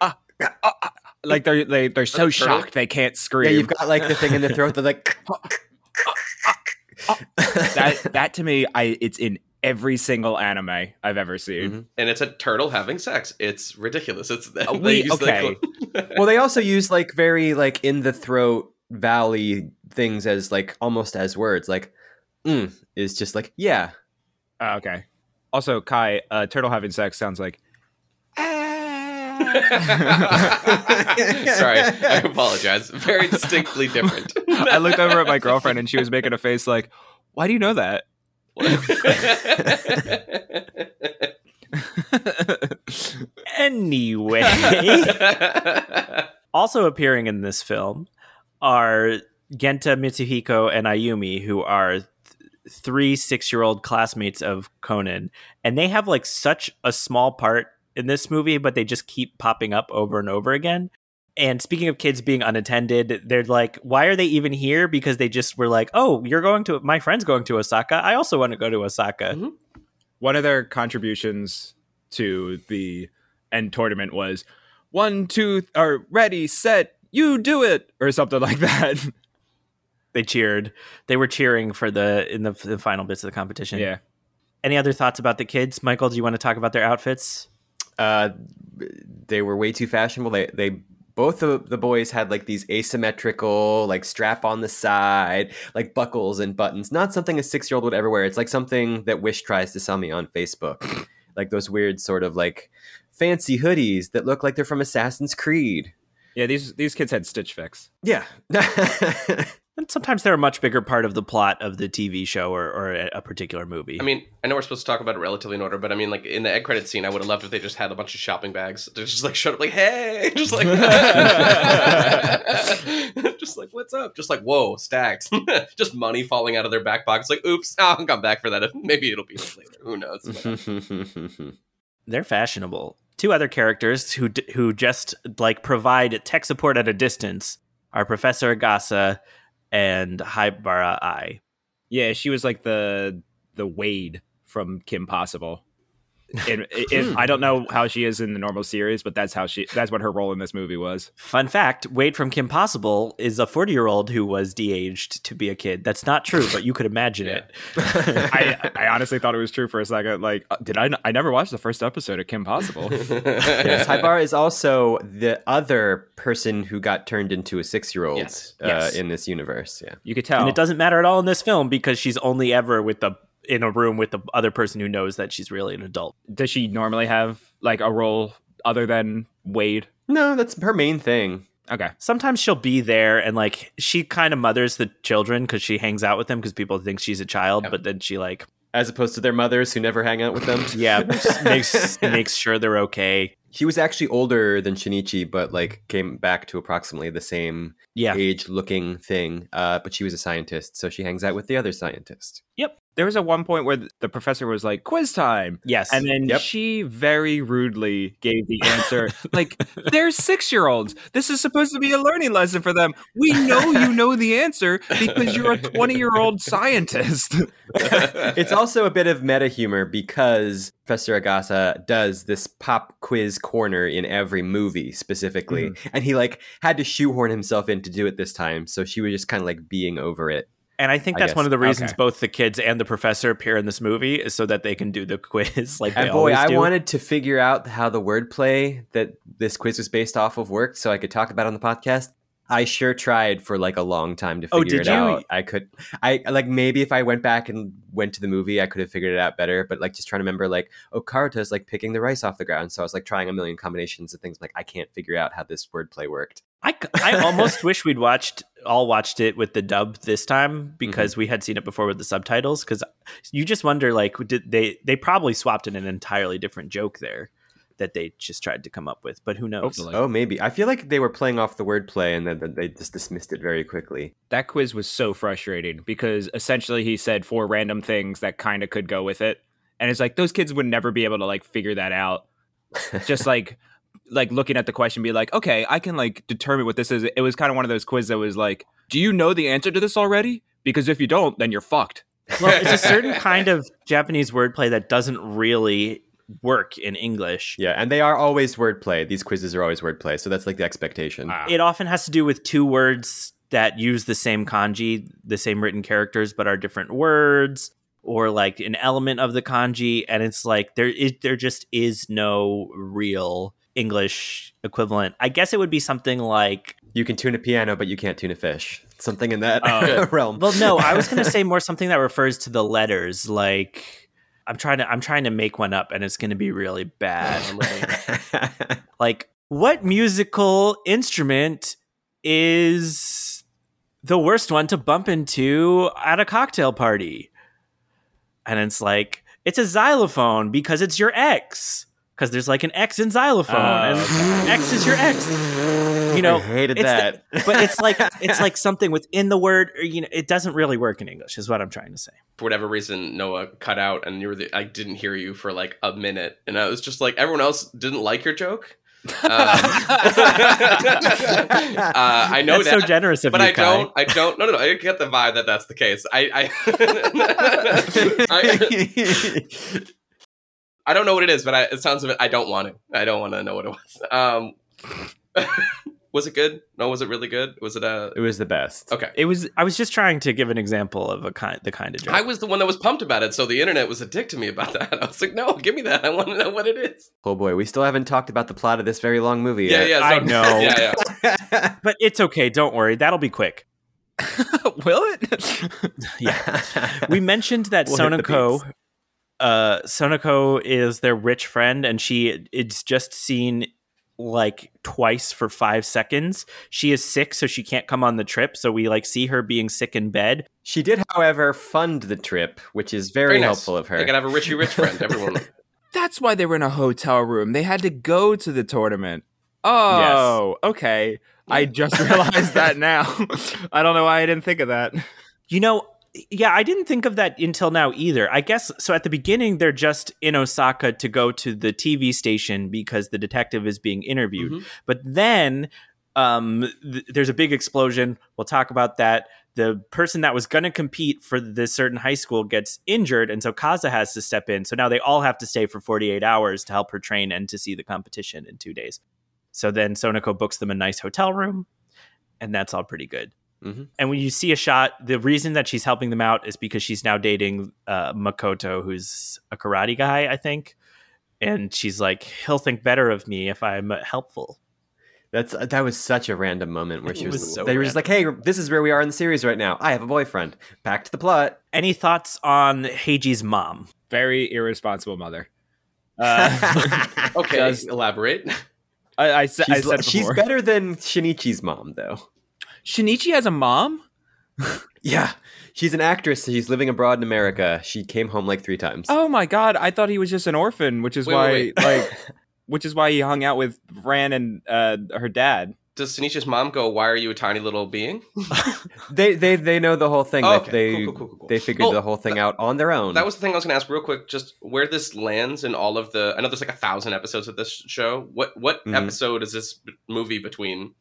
ah, ah, ah. like they're they, they're so shocked they can't yeah, scream. you've got like the thing in the throat They're like. that that to me, I it's in every single anime I've ever seen. Mhm. and it's a turtle having sex. It's ridiculous. It's they Uh, we- use the okay. cl- well, they also use like very like in the throat valley things as like almost as words. Like, mm, is just like yeah. Uh, okay. Also, Kai, uh, turtle having sex sounds like. Sorry, I apologize. Very distinctly different. I looked over at my girlfriend and she was making a face like, "Why do you know that?" anyway, also appearing in this film are Genta Mitsuhiko and Ayumi, who are th- three six year old classmates of Conan. And they have like such a small part in this movie, but they just keep popping up over and over again. And speaking of kids being unattended, they're like, why are they even here? Because they just were like, oh, you're going to, my friend's going to Osaka. I also want to go to Osaka. Mhm. One of their contributions to the end tournament was one, two, or ready, set, you do it, or something like that. They cheered. They were cheering for the, in the, the final bits of the competition. yeah. Any other thoughts about the kids? Michael, do you want to talk about their outfits? Uh, they were way too fashionable. They they both of the boys had like these asymmetrical like strap on the side, like buckles and buttons. Not something a six year old would ever wear. It's like something that Wish tries to sell me on Facebook. like those weird sort of like fancy hoodies that look like they're from Assassin's Creed. Yeah, these these kids had Stitch Fix. Yeah. And sometimes they're a much bigger part of the plot of the TV show or, or a a particular movie. I mean, I know we're supposed to talk about it relatively in order, but I mean, like in the egg credit scene, I would have loved if they just had a bunch of shopping bags. They just like showed up, like, "Hey," just like, just like, "What's up?" Just like, "Whoa, stacks!" just money falling out of their back pockets. Like, "Oops, I'll come back for that. Maybe it'll be later. Who knows?" they're fashionable. Two other characters who d- who just like provide tech support at a distance are Professor Agasa and Haibara Ai. Yeah, she was like the the Wade from Kim Possible. And it, it- I don't know how she is in the normal series, but that's how she that's what her role in this movie was. Fun fact: Wade from Kim Possible is a forty-year-old who was de-aged to be a kid. That's not true, but you could imagine it. I, I honestly thought it was true for a second. Like, uh, did I? n- I never watched the first episode of Kim Possible. yes, Haibara is also the other person who got turned into a six year old Yes. uh, Yes. in this universe. Yeah. You could tell. And it doesn't matter at all in this film because she's only ever with the in a room with the other person who knows that she's really an adult. Does she normally have like a role other than Wade? No, that's her main thing. Okay. sometimes she'll be there and like she kind of mothers the children because she hangs out with them because people think she's a child Yep. but then she like As opposed to their mothers who never hang out with them. yeah makes makes sure they're okay She was actually older than Shinichi, but like came back to approximately the same yeah age looking thing. Uh, but she was a scientist, so she hangs out with the other scientist. There was a one point where the professor was like, quiz time. yes And then Yep. she very rudely gave the answer like, they're six year olds. This is supposed to be a learning lesson for them. We know you know the answer because you're a 20 year old scientist. it's also a bit of meta humor because Professor Agasa does this pop quiz corner in every movie specifically, mm-hmm. and he like had to shoehorn himself in to do it this time. So she was just kind of like being over it. And i think I that's one of the reasons Okay. both the kids and the professor appear in this movie is so that they can do the quiz like they And boy, I wanted to figure out how the wordplay that this quiz was based off of worked, so I could talk about it on the podcast. I sure tried for like a long time to Oh, figure did it you? out. I could, I like maybe if I went back and went to the movie, I could have figured it out better. But like just trying to remember, like oh, Karuto's like picking the rice off the ground, so I was like trying a million combinations of things. Like I can't figure out how this wordplay worked. I, I almost wish we'd watched all watched it with the dub this time because mm-hmm. we had seen it before with the subtitles because you just wonder like did they they probably swapped in an entirely different joke there that they just tried to come up with but who knows Hopefully. Oh, maybe I feel like they were playing off the wordplay and then then they just dismissed it very quickly. that quiz was so frustrating because essentially he said four random things that kind of could go with it. And it's like those kids would never be able to like figure that out. Just like like looking at the question be like, "Okay, I can like determine what this is." It was kind of one of those quizzes that was like, "Do you know the answer to this already?" Because if you don't, then you're fucked. well it's a certain kind of japanese wordplay that doesn't really work in english Yeah, and they are always wordplay. These quizzes are always wordplay, so that's like the expectation. Ah. it often has to do with two words that use the same kanji, the same written characters, but are different words, or like an element of the kanji. And it's like there is there just is no real English equivalent. I guess it would be something like You can tune a piano, but you can't tune a fish. Something in that Oh. realm. well, no, I was gonna say more something that refers to the letters, like I'm trying to I'm trying to make one up and it's gonna be really bad. like what musical instrument is the worst one to bump into at a cocktail party and it's like it's a xylophone because it's your ex because there's like an X in xylophone Oh, and X is your X. You know, I hated it's that. but it's like it's like something within the word. Or, you know, it doesn't really work in English. Is what I'm trying to say. For whatever reason, Noah cut out, and you were the, I didn't hear you for like a minute, and I was just like, everyone else didn't like your joke. Um, uh, I know That's that, so generous of but you, I Kai. don't. I don't. No, no, no. I get the vibe that that's the case. I, I, I, I don't know what it is, but I, it sounds of it. I don't want to. I don't want to know what it was. Um, was it good? No, was it really good? Was it a it was the best. okay? It was. I was just trying to give an example of a kind, the kind of joke. I was the one that was pumped about it, so the internet was a dick to me about that. I was like, no, give me that. I want to know what it is. Oh boy, we still haven't talked about the plot of this very long movie Yeah, yet. yeah. I know. Yeah, yeah. but it's okay. Don't worry. That'll be quick. Will it? Yeah. We mentioned that We'll hit the Sonoko, beats. Uh, Sonoko is their rich friend, and she is just seen like twice for five seconds. She is sick, so she can't come on the trip. So we like see her being sick in bed. She did, however, fund the trip, which is very, Very nice. helpful of her. They gotta have a Richie Rich friend. Everyone. That's why they were in a hotel room. They had to go to the tournament. Oh, okay. I just realized that now. I don't know why I didn't think of that. You know, yeah, I didn't think of that until now either. I guess so. At the beginning, they're just in Osaka to go to the TV station because the detective is being interviewed. Mhm. But then um, th- there's a big explosion. We'll talk about that. The person that was going to compete for this certain high school gets injured, and so Kazuha has to step in. So now they all have to stay for 48 hours to help her train and to see the competition in two days. So then Sonoko books them a nice hotel room, and that's all pretty good. Mhm. And when you see a shot, the reason that she's helping them out is because she's now dating uh, Makoto, who's a karate guy, I think. And she's like, he'll think better of me if I'm helpful. That's that was such a random moment where she was. was so they were just like, "Hey, this is where we are in the series right now. I have a boyfriend. Back to the plot." Any thoughts on Heiji's mom? Very irresponsible mother. Uh, Okay, elaborate. I, I, I said it she's better than Shinichi's mom, though. Shinichi has a mom? Yeah, she's an actress. She's living abroad in America. She came home like three times. Oh my god, I thought he was just an orphan, which is Wait, why wait, like which is why he hung out with Ran and uh, her dad. Does Tanisha's mom go? Why are you a tiny little being? They they they know the whole thing. Oh, like okay. they Cool, cool, cool, cool, cool. they figured Well, the whole thing out on their own. That was the thing I was going to ask real quick. Just where this lands in all of the. I know there's like a thousand episodes of this show. What what Mhm. episode is this b- movie between?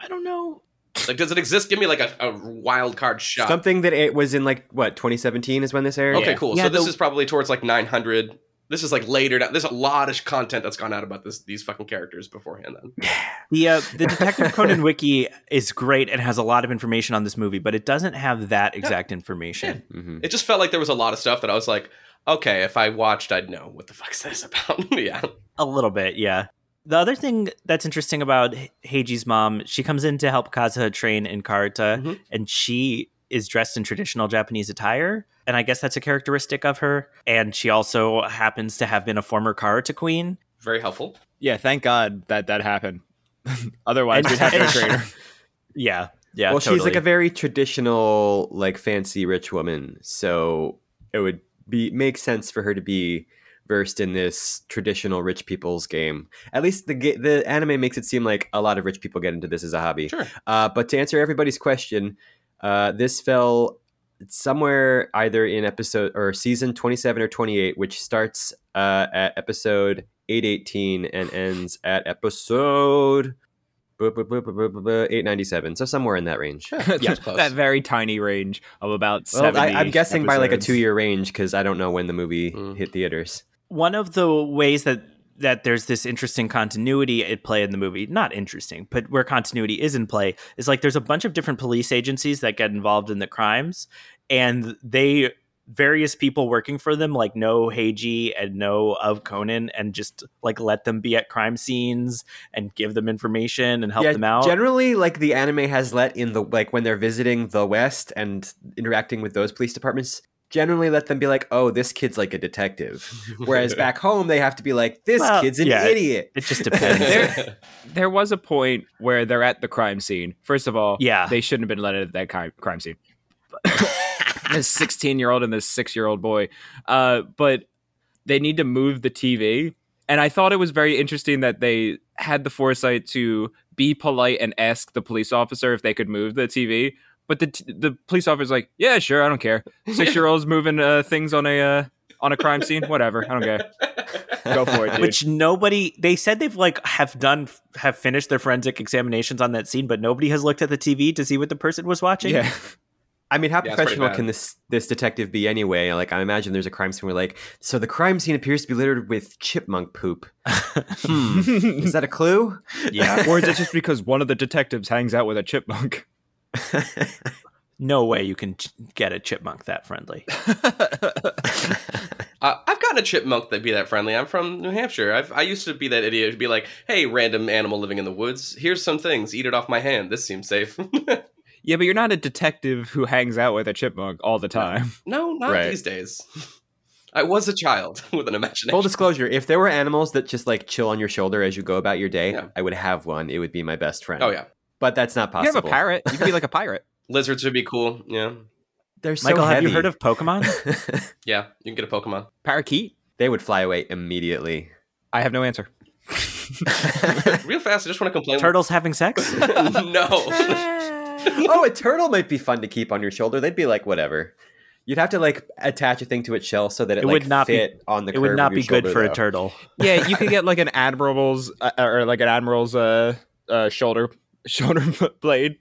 I don't know. Like, does it exist? Give me like a, a wild card shot. something that it was in like what 2017 is when this aired. Okay, cool. Yeah, so this is probably towards like 900. This is like later. down- There's a lot of content that's gone out about this these fucking characters beforehand. Then The uh, the Detective Conan wiki is great and has a lot of information on this movie, but it doesn't have that exact information. hmm it just felt like there was a lot of stuff that I was like, okay, if I watched, I'd know what the fuck's this is about. yeah, A little bit, yeah. The other thing that's interesting about Heiji's mom, she comes in to help Kazuha train in karuta, Mhm. and she is dressed in traditional Japanese attire. And I guess that's a characteristic of her. And she also happens to have been a former karuta queen. very helpful. Yeah, thank God that that happened. Otherwise, And- we'd have to train her. Yeah, yeah. well, she's like a very traditional, like fancy rich woman, so it would be make sense for her to be versed in this traditional rich people's game. At least the the anime makes it seem like a lot of rich people get into this as a hobby. Sure. Uh, but to answer everybody's question, uh, this fell somewhere either in episode or season 27 or 28, which starts uh, at episode 818 and ends at episode bu- bu- bu- bu- bu- bu- bu- 897. So somewhere in that range. That's close. that very tiny range of about Well, 70 I, I'm guessing by like a two year range because I don't know when the movie Mm. hit theaters. One of the ways that that there's this interesting continuity at play in the movie not interesting but where continuity is in play is like there's a bunch of different police agencies that get involved in the crimes and they various people working for them like know Heiji and know of Conan and just like let them be at crime scenes and give them information and help yeah, them out Generally, like the anime has let in the like when they're visiting the West and interacting with those police departments. Generally, let them be like, "Oh, this kid's like a detective." Whereas back home, they have to be like, "This Well, kid's an yeah. idiot." it just depends There- There was a point where they're at the crime scene. First of all, yeah they shouldn't have been let at that crime, crime scene. this 16 year old and this six year old boy. Uh, but they need to move the TV. And I thought it was very interesting that they had the foresight to be polite and ask the police officer if they could move the TV. But the t- the police officer's like, yeah, sure, I don't care. Six year olds moving uh, things on a uh, on a crime scene, whatever, I don't care. Go for it, dude. Which nobody they said they've like have done have finished their forensic examinations on that scene, but nobody has looked at the TV to see what the person was watching. yeah, I mean, how Yeah, professional can this this detective be anyway? Like, I imagine there's a crime scene where, like, so the crime scene appears to be littered with chipmunk poop. Hmm, is that a clue? yeah. or is it just because one of the detectives hangs out with a chipmunk? No way you can ch- get a chipmunk that friendly. Uh, I've gotten a chipmunk that be that friendly. I'm from New Hampshire. I've, I used to be that idiot who'd be like, "Hey, random animal living in the woods. Here's some things. Eat it off my hand. This seems safe." yeah, but you're not a detective who hangs out with a chipmunk all the time. no, not Right. these days. I was a child with an imagination. Full disclosure: if there were animals that just like chill on your shoulder as you go about your day, Yeah. I would have one. It would be my best friend. oh yeah, but that's not possible. You have a parrot. You could be like a pirate. lizards would be cool. Yeah, They're so Michael, have you heard of Pokemon? yeah. You can get a Pokemon. Parakeet? they would fly away immediately. I have no answer. Real fast. I just want to complain. Turtles having sex? no. oh, a turtle might be fun to keep on your shoulder. They'd be like whatever. You'd have to like attach a thing to its shell so that it, It like, would not be- fit on the. it would not of your be good shoulder, for a turtle. Yeah, you could get like an admiral's uh, or like an admiral's uh, uh shoulder shoulder blade,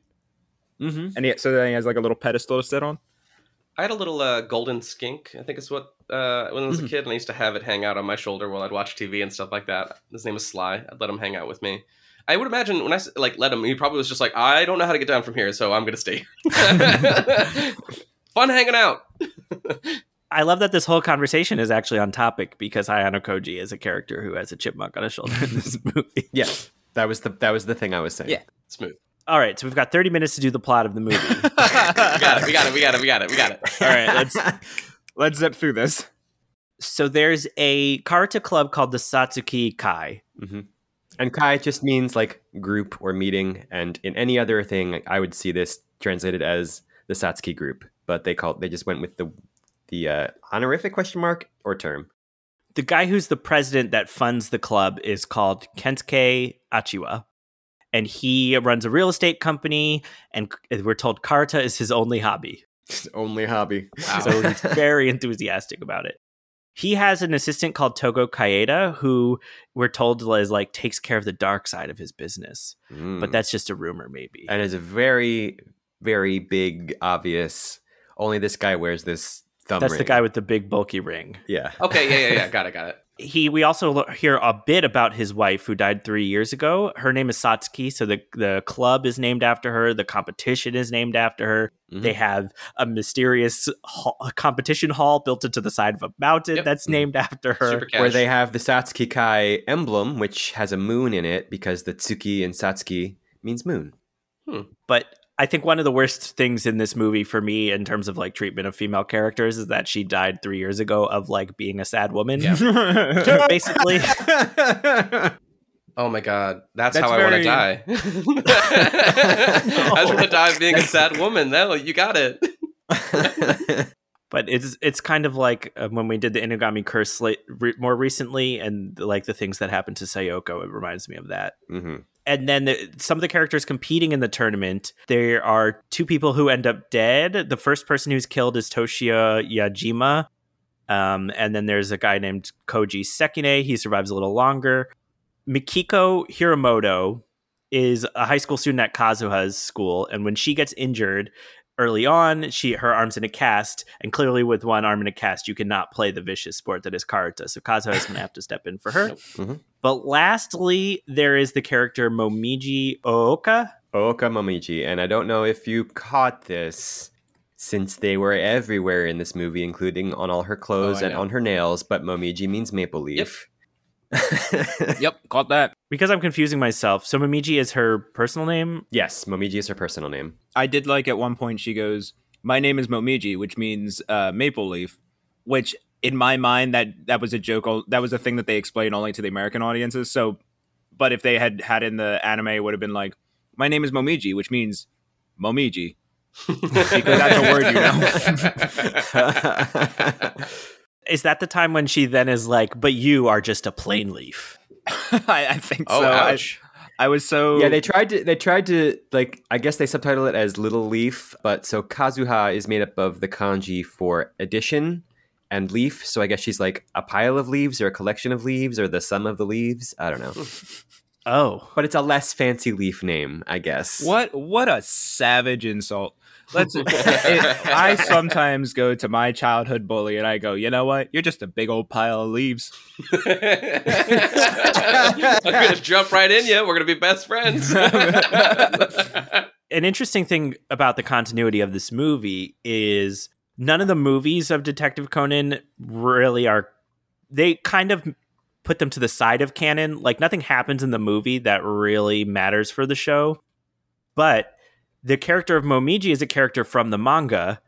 Mm-hmm. and he, so then he has like a little pedestal to sit on. I had a little uh, golden skink. I think it's what uh, when I was a Mhm. kid, and I used to have it hang out on my shoulder while I'd watch TV and stuff like that. His name was Sly. I'd let him hang out with me. I would imagine when I like let him, he probably was just like, I don't know how to get down from here, so I'm gonna stay. Fun hanging out. I love that this whole conversation is actually on topic because Ayanokoji is a character who has a chipmunk on his shoulder in this movie. Yes, that was the that was the thing I was saying. Yeah. Smooth. All right, so we've got 30 minutes to do the plot of the movie. We got it. We got it. We got it. We got it. We got it. All right, let's let's zip through this. so there's a karuta club called the Satsuki Kai. hmm And Kai just means like group or meeting, and in any other thing, I would see this translated as the Satsuki group, but they called they just went with the the uh, honorific question mark or term. The guy who's the president that funds the club is called Kensuke Achiwa. And he runs a real estate company, and we're told karuta is his only hobby. His only hobby. Wow. So he's very enthusiastic about it. He has an assistant called Togo Kaeda, who we're told is like takes care of the dark side of his business. Mm. But that's just a rumor, maybe. and is a very very big obvious. Only this guy wears this thumb. That's the guy with the big bulky ring. Yeah. Okay. Yeah. Yeah. Yeah. Got it. Got it. He we also hear a bit about his wife who died 3 years ago. Her name is Satsuki, so the the club is named after her, the competition is named after her. Mhm. They have a mysterious hall, a competition hall built into the side of a mountain Yep. that's Mhm. named after her. Where they have the Satsuki Kai emblem, which has a moon in it because the Tsuki and Satsuki means moon. Hmm. but I think one of the worst things in this movie for me in terms of like treatment of female characters is that she died 3 years ago of like being a sad woman. Yeah. Basically, Oh my god, that's, That's how I want to very- die. I just want to die of being a sad woman. No, you got it. but it's it's kind of like uh, when we did the Inugami Curse sla- re- more recently, and like the things that happened to Sayoko. It reminds me of that. hmm And then the, some of the characters competing in the tournament, there are two people who end up dead. The first person who's killed is Toshia Yajima. Um, and then there's a guy named Koji Sekine. He survives a little longer. Mikiko Hiramoto is a high school student at Kazuha's school. And when she gets injured early on, she her arm's in a cast. And clearly, with one arm in a cast, you cannot play the vicious sport that is karuta. So Kazuha is going to have to step in for her. Nope. Mhm. But lastly, there is the character Momiji Ooka. Ooka Momiji, and I don't know if you caught this since they were everywhere in this movie, including on all her clothes Oh, and on her nails, but Momiji means maple leaf. yep, caught that. Because I'm confusing myself. So Momiji is her personal name. yes, Momiji is her personal name. I did like at one point she goes, "My name is Momiji," which means uh, maple leaf. Which in my mind that that was a joke. al- That was a thing that they explained only to the American audiences. So, but if they had had in the anime, it would have been like, "My name is Momiji," which means Momiji. Because that's a word you know. Is that the time when she then is like, but you are just a plain leaf? I, I think Oh, so. I, ouch. I was so Yeah, they tried to. They tried to like. I guess they subtitle it as Little Leaf, but so Kazuha is made up of the kanji for addition and leaf. So I guess she's like a pile of leaves or a collection of leaves or the sum of the leaves. I don't know, Oh, but it's a less fancy leaf name, I guess. What what a savage insult. Let's it, I sometimes go to my childhood bully and I go, "You know what? You're just a big old pile of leaves." I'm gonna jump right in you. We're gonna be best friends. an interesting thing about the continuity of this movie is none of the movies of Detective Conan really are. They kind of put them to the side of canon. Like nothing happens in the movie that really matters for the show. But the character of Momiji is a character from the manga.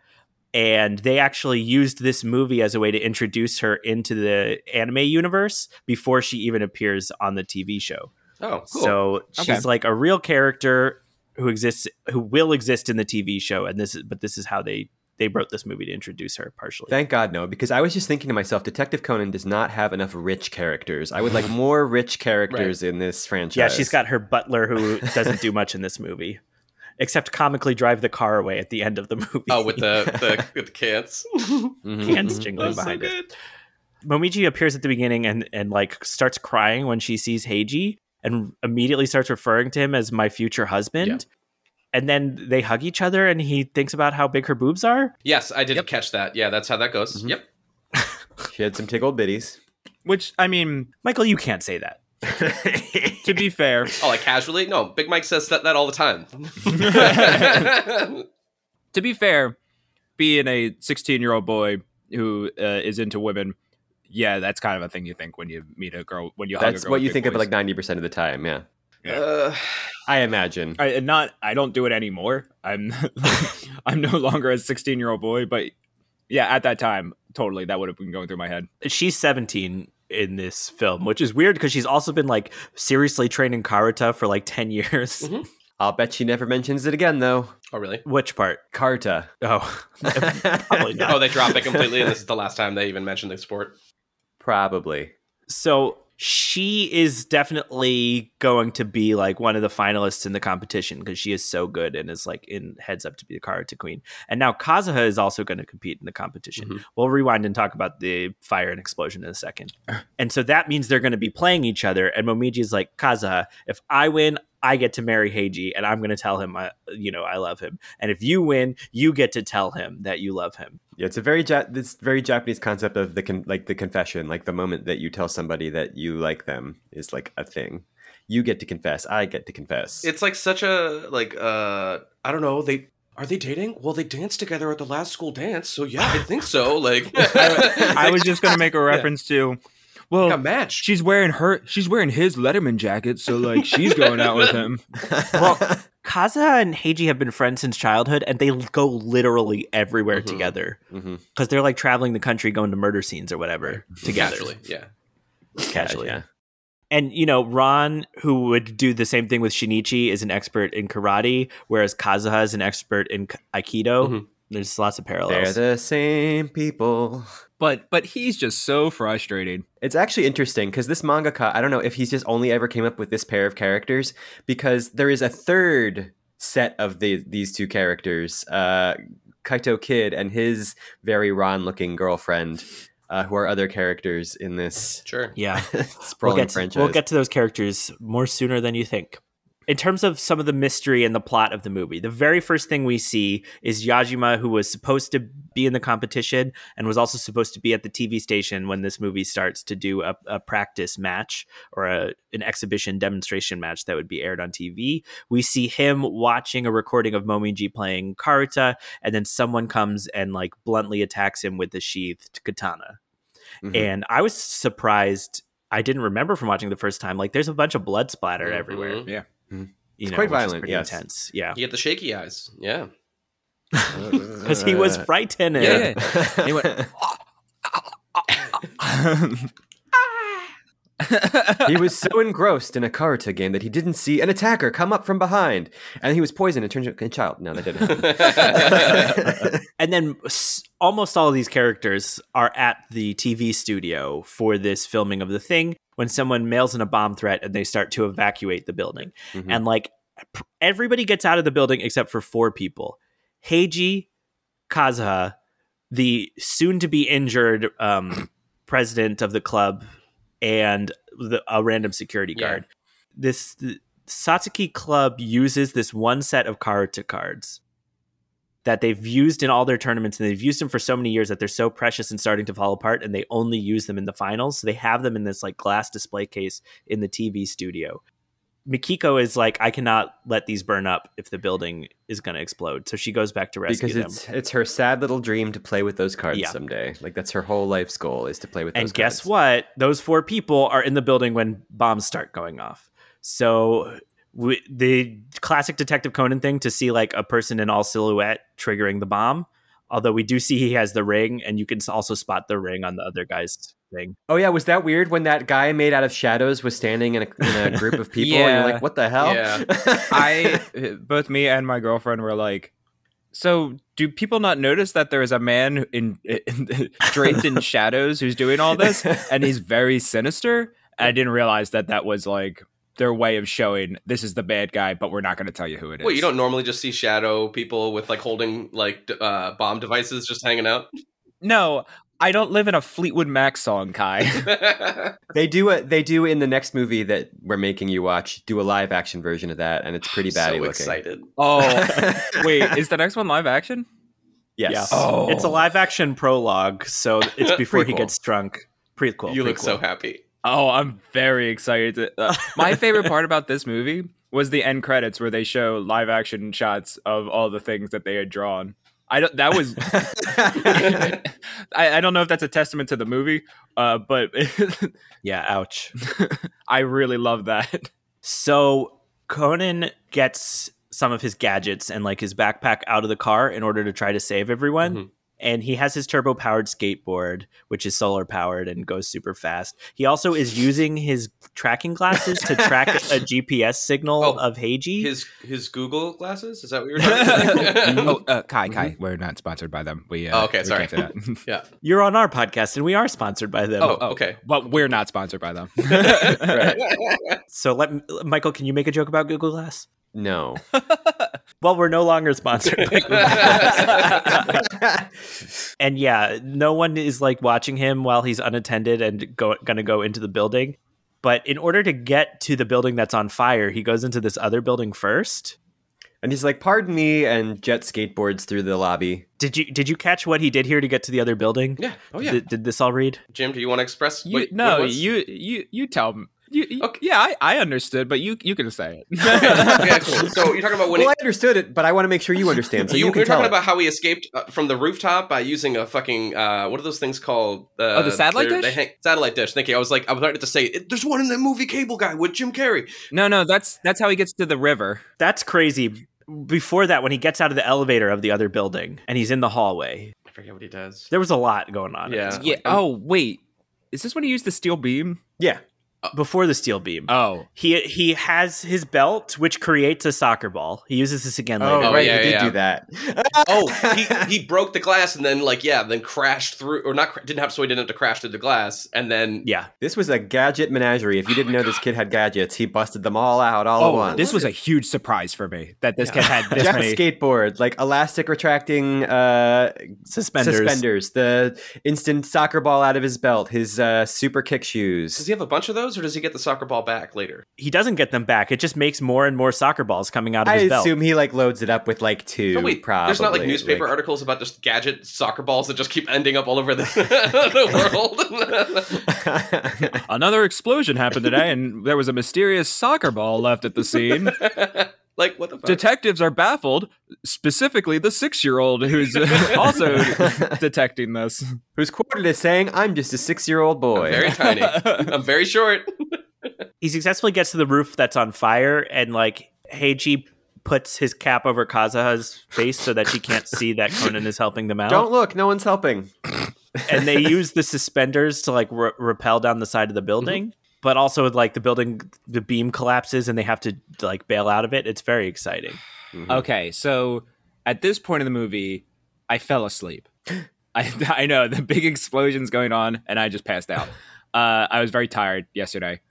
And they actually used this movie as a way to introduce her into the anime universe before she even appears on the TV show. oh, cool. So she's Okay. like a real character who exists, who will exist in the TV show, and this is, but this is how they they wrote this movie to introduce her partially. Thank God, no, because I was just thinking to myself, Detective Conan does not have enough rich characters. I would like more rich characters in this franchise. yeah, she's got her butler who doesn't do much in this movie, except comically drive the car away at the end of the movie. oh, with the the, with the cans. Mhm, cans jingling That's so behind it. Momiji appears at the beginning and and like starts crying when she sees Heiji and immediately starts referring to him as my future husband. And then they hug each other and he thinks about how big her boobs are. Yes, I did Yep. catch that. Yeah, that's how that goes. Mhm. Yep. She had some tickled bitties. Which I mean, Michael, you can't say that. To be fair, Oh, like casually? No, Big Mike says that, that all the time. to be fair, being a 16 year old boy who uh, is into women, yeah, that's kind of a thing you think when you meet a girl when you hug a That's what you big think of boys. like ninety percent of the time. Yeah, uh, I imagine. I not I don't do it anymore. I'm I'm no longer a 16 year old boy, but yeah, at that time, totally that would have been going through my head. she's 17 in this film, which is weird because she's also been like seriously training Karuta for like 10 years. Mhm. I'll bet she never mentions it again, though. oh, really? Which part? Karuta. Oh, probably not. Oh, they drop it completely, and this is the last time they even mentioned the sport. Probably. So she is definitely going to be like one of the finalists in the competition because she is so good and is like in heads up to be the Karuta queen. And now Kazuha is also going to compete in the competition. Mhm. We'll rewind and talk about the fire and explosion in a second. and so that means they're going to be playing each other. And Momiji is like, Kazuha, if I win, I get to marry Heiji, and I'm going to tell him, I, you know, I love him. And if you win, you get to tell him that you love him. Yeah, it's a very ja- this very Japanese concept of the con- like the confession, like the moment that you tell somebody that you like them is like a thing. You get to confess. I get to confess. It's like such a like uh I don't know, they are they dating? Well, they danced together at the last school dance, so yeah, I think so. Like I was just gonna make a reference to, well, a match. she's wearing her she's wearing his Letterman jacket, so like she's going out with him. Well, Kazuha and Heiji have been friends since childhood, and they go literally everywhere Mhm. together because they're like traveling the country, going to murder scenes or whatever together, Casually, yeah. casually. Yeah. And you know, Ran, who would do the same thing with Shinichi, is an expert in karate, whereas Kazuha is an expert in aikido. Mhm. There's lots of parallels. They're the same people. But but he's just so frustrated. It's actually interesting because this mangaka, I don't know if he's just only ever came up with this pair of characters because there is a third set of the, these two characters, uh, Kaito Kid and his very Ran-looking girlfriend, uh, who are other characters in this Sure. yeah, sprawling we'll get, to, franchise. we'll get to those characters more sooner than you think. In terms of some of the mystery and the plot of the movie, the very first thing we see is Yajima, who was supposed to be in the competition and was also supposed to be at the TV station when this movie starts to do a, a practice match or a, an exhibition demonstration match that would be aired on TV. We see him watching a recording of Momiji playing Karuta, and then someone comes and like bluntly attacks him with a sheathed katana Mhm. and I was surprised. I didn't remember from watching the first time. Like, there's a bunch of blood splatter Mhm. everywhere. Yeah. Mm-hmm. you It's know, quite violent, yes. intense. Yeah, You get the shaky eyes. Yeah. because he was frightened. Yeah, He went, he was so engrossed in a Karuta game that he didn't see an attacker come up from behind, and he was poisoned and turned into a child. No, that didn't. And then almost all of these characters are at the TV studio for this filming of the thing. When someone mails in a bomb threat and they start to evacuate the building. Mhm. And like everybody gets out of the building except for four people Heiji, Kazuha, the soon to be injured um, president of the club, and the, a random security Yeah. guard. This the Satsuki Club uses this one set of Karuta cards that they've used in all their tournaments and they've used them for so many years that they're so precious and starting to fall apart and they only use them in the finals. So they have them in this like glass display case in the TV studio. Mikiko is like, I cannot let these burn up if the building is going to explode. So she goes back to rescue because them. it's it's her sad little dream to play with those cards Yeah. someday. Like that's her whole life's goal is to play with those And guess cards. what? Those four people are in the building when bombs start going off. So we, the classic Detective Conan thing to see like a person in all silhouette triggering the bomb. Although we do see he has the ring, and you can also spot the ring on the other guy's thing. Oh yeah, was that weird when that guy made out of shadows was standing in a, in a group of people? and you're like, what the hell? Yeah. I uh, both me and my girlfriend were like, so do people not notice that there is a man in, in draped in shadows who's doing all this, and he's very sinister? I didn't realize that that was like their way of showing this is the bad guy, but we're not going to tell you who it is. Wait, you don't normally just see shadow people with like holding like uh, bomb devices just hanging out? No, I don't live in a Fleetwood Mac song, Kai. they do a, they do in the next movie that we're making you watch do a live action version of that, and it's pretty so batty looking. excited. oh, wait, is the next one live action? Yes. Yeah. Oh. It's a live action prologue, so it's before he gets drunk. Prequel. you look so happy. Oh, I'm very excited. To, uh, my favorite part about this movie was the end credits where they show live action shots of all the things that they had drawn. I don't. That was. I, I don't know if that's a testament to the movie, uh, but Yeah, ouch. I really love that. So Conan gets some of his gadgets and like his backpack out of the car in order to try to save everyone. Mhm. And he has his turbo powered skateboard, which is solar powered and goes super fast. He also is using his tracking glasses to track a GPS signal Oh, of Heiji. His his Google glasses? Is that what you're talking oh, uh, Kai, Kai, we're not sponsored by them. We. Uh, Oh, okay, we sorry. can't say that. yeah. You're on our podcast and we are sponsored by them. Oh, okay. but we're not sponsored by them. Right. So let Michael, can you make a joke about Google Glass? No. Well, we're no longer sponsored by and yeah, no one is like watching him while he's unattended and go, gonna go into the building. But in order to get to the building that's on fire, he goes into this other building first. and he's like, "Pardon me," and jet skateboards through the lobby. Did you did you catch what he did here to get to the other building? yeah. Oh yeah. Did, did this all read? Jim, do you want to express? You, what- what no, it was? you you you tell me. You, you- Okay. Yeah, I, I understood, but you you can say it. okay, cool. So you're talking about when well, he, I understood it, but I want to make sure you understand. So you, you, can you're talking it. about how he escaped uh, from the rooftop by using a fucking uh, what are those things called? Uh, Oh, the satellite dish? They hang, satellite dish. Thank you. I was like, I was starting to say, there's one in the movie Cable Guy with Jim Carrey. no, no, that's that's how he gets to the river. That's crazy. Before that, when he gets out of the elevator of the other building and he's in the hallway, I forget what he does. there was a lot going on. Yeah. Yeah. Oh wait, is this when he used the steel beam? yeah. Before the steel beam. Oh, He he has his belt, which creates a soccer ball. He uses this again later. Oh, Oh, right, yeah, he did yeah. do that. Oh, he, he broke the glass and then like yeah, then crashed through or not didn't have so he didn't have to crash through the glass and then Yeah, This was a gadget menagerie. If you Oh didn't my know this kid had gadgets, he busted them all out all at oh, once. this was a huge surprise for me that this Yeah. kid had this Jet many. skateboard, like elastic retracting uh, suspenders. suspenders, the instant soccer ball out of his belt, his uh, super kick shoes. does he have a bunch of those or does he get the soccer ball back later? He doesn't get them back. It just makes more and more soccer balls coming out of I his belt. I assume he like loads it up with like two. No, wait, probably. there's not like newspaper articles about just gadget soccer balls that just keep ending up all over the, the world. Another explosion happened today, and there was a mysterious soccer ball left at the scene. like what the fuck? Detectives are baffled, specifically the six-year-old who's also detecting this. Who's quoted as saying, "I'm just a six-year-old boy." I'm very tiny. I'm very short. he successfully gets to the roof that's on fire, and like Heiji puts his cap over Kazuha's face so that she can't see that Conan is helping them out. Don't look, no one's helping. and they use the suspenders to like r- rappel down the side of the building. Mm-hmm. But also, like the building, the beam collapses and they have to like bail out of it. It's very exciting. Mhm. Okay, so at this point in the movie, I fell asleep. I I know the big explosions going on, and I just passed out. Uh, I was very tired yesterday,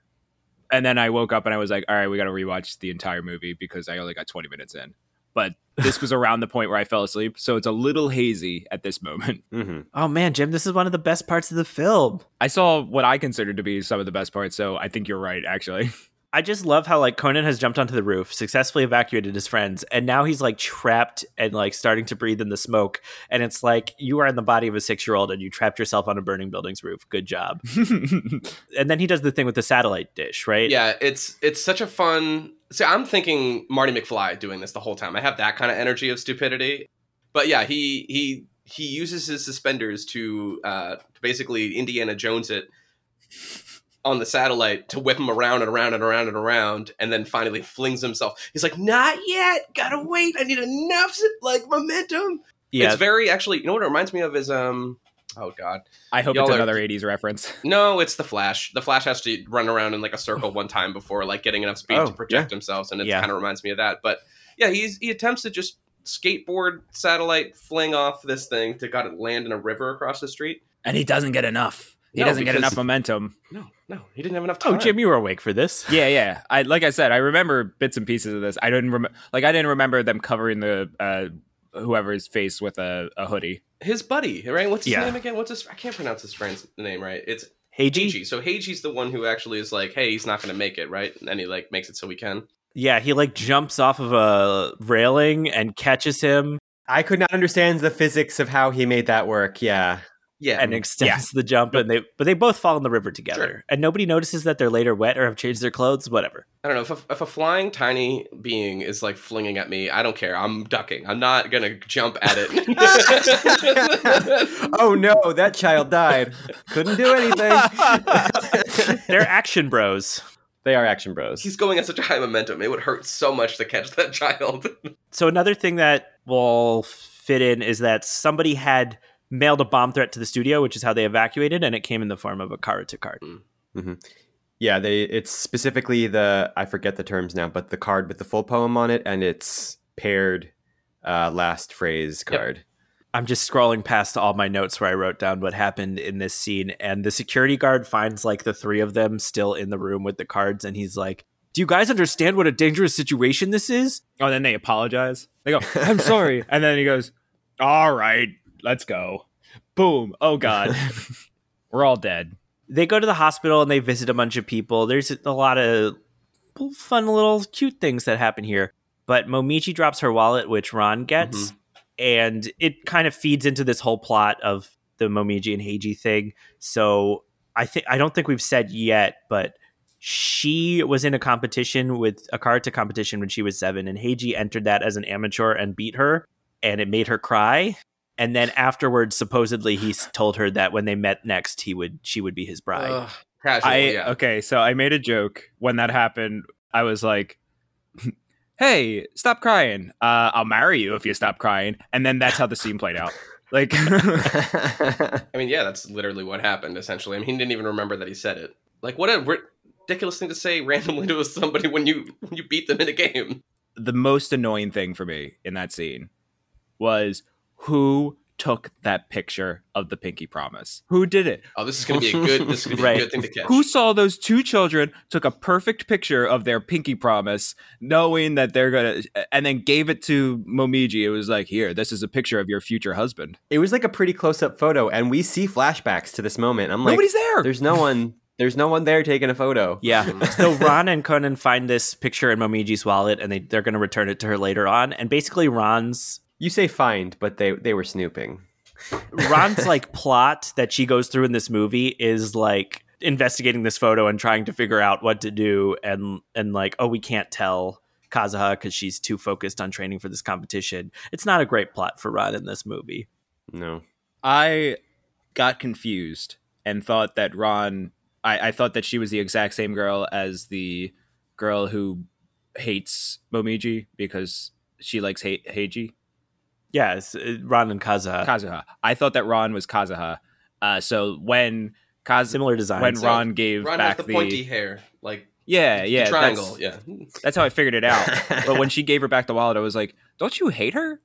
and then I woke up and I was like, "All right, we got to rewatch the entire movie because I only got 20 minutes in." But this was around the point where I fell asleep, so it's a little hazy at this moment. hmm Oh man, Jim, this is one of the best parts of the film. I saw what I considered to be some of the best parts, so I think you're right, actually. I just love how like Conan has jumped onto the roof, successfully evacuated his friends, and now he's like trapped and like starting to breathe in the smoke. And it's like you are in the body of a six year old and you trapped yourself on a burning building's roof. Good job. and then he does the thing with the satellite dish, right? Yeah, it's it's such a fun. See, I'm thinking Marty McFly doing this the whole time. I have that kind of energy of stupidity, but yeah, he he he uses his suspenders to uh, to basically Indiana Jones it on the satellite to whip him around and around and around and around, and then finally flings himself. He's like, "Not yet, gotta wait. I need enough like momentum." Yeah. It's very actually. You know what it reminds me of is um. Oh God. I hope Y'all it's are- another 80s reference. No, it's the Flash. The Flash has to run around in like a circle one time before like getting enough speed Oh, to protect himself, and it Yeah. kind of reminds me of that. But yeah, he's he attempts to just skateboard satellite fling off this thing to got it land in a river across the street. And he doesn't get enough. He No, doesn't get enough momentum. No, no, he didn't have enough time. Oh, Jim, you were awake for this. Yeah, yeah. I like I said, I remember bits and pieces of this. I didn't remember like I didn't remember them covering the uh whoever's face with a, a hoodie. His buddy, right? What's his Yeah. name again? What's his? I can't pronounce his friend's name right. It's Heiji? Heiji. So Heiji's the one who actually is like, hey, he's not going to make it, right? And he like makes it so we can. Yeah, he like jumps off of a railing and catches him I could not understand the physics of how he made that work. Yeah. Yeah, and extends the jump and they but they both fall in the river together. Sure. And nobody notices that they're later wet or have changed their clothes, whatever. I don't know if a, if a flying tiny being is like flinging at me. I don't care. I'm ducking. I'm not gonna jump at it. oh no, that child died. Couldn't do anything. They're action bros. they are action bros. He's going at such a high momentum. It would hurt so much to catch that child. So another thing that will fit in is that somebody had mailed a bomb threat to the studio, which is how they evacuated, and it came in the form of a card to card. Yeah, they it's specifically the I forget the terms now, but the card with the full poem on it and it's paired uh, last phrase Yep. card. I'm just scrolling past all my notes where I wrote down what happened in this scene, and the security guard finds like the three of them still in the room with the cards, and he's like, "Do you guys understand what a dangerous situation this is?" Oh, then they apologize. They go, "I'm sorry," and then he goes, "All right, let's go." Boom. Oh God, we're all dead. They go to the hospital and they visit a bunch of people. There's a lot of fun little cute things that happen here. But Momiji drops her wallet, which Ran gets, mm-hmm. and it kind of feeds into this whole plot of the Momiji and Heiji thing. So I think I don't think we've said yet, but she was in a competition with a karuta competition when she was seven, and Heiji entered that as an amateur and beat her, and it made her cry. And then afterwards, supposedly, he told her that when they met next, he would she would be his bride. Ugh, casual, I yeah. okay, so I made a joke when that happened. I was like, "Hey, stop crying. Uh, I'll marry you if you stop crying." And then that's how the scene played out. Like, I mean, yeah, that's literally what happened. Essentially, I mean, he didn't even remember that he said it. Like, what a ridiculous thing to say randomly to somebody when you when you beat them in a game. the most annoying thing for me in that scene was who took that picture of the pinky promise. Who did it? Oh, this is gonna be a good. This is gonna be Right. a good thing to catch. Who saw those two children took a perfect picture of their pinky promise, knowing that they're gonna, and then gave it to Momiji. It was like, here, this is a picture of your future husband. it was like a pretty close up photo, and we see flashbacks to this moment. I'm like, Nobody's there. there's no one, there's no one there taking a photo. Yeah. Mm. so Ran and Conan find this picture in Momiji's wallet, and they they're going to return it to her later on. And basically, Ran's You say find, but they they were snooping. Ran's like plot that she goes through in this movie is like investigating this photo and trying to figure out what to do and and like oh we can't tell Kazuha because she's too focused on training for this competition. It's not a great plot for Ran in this movie. No. I got confused and thought that Ran, I, I thought that she was the exact same girl as the girl who hates Momiji because she likes He- Heiji. Yeah, it's, uh, Ran and Kazuha, Kazuha. I thought that Ran was Kazuha. Uh, so when Kaz- similar design. when So, Ran gave Ran back has the pointy hair, like yeah the yeah triangle. That's, Yeah, that's how I figured it out. but when she gave her back the wallet, I was like, "Don't you hate her?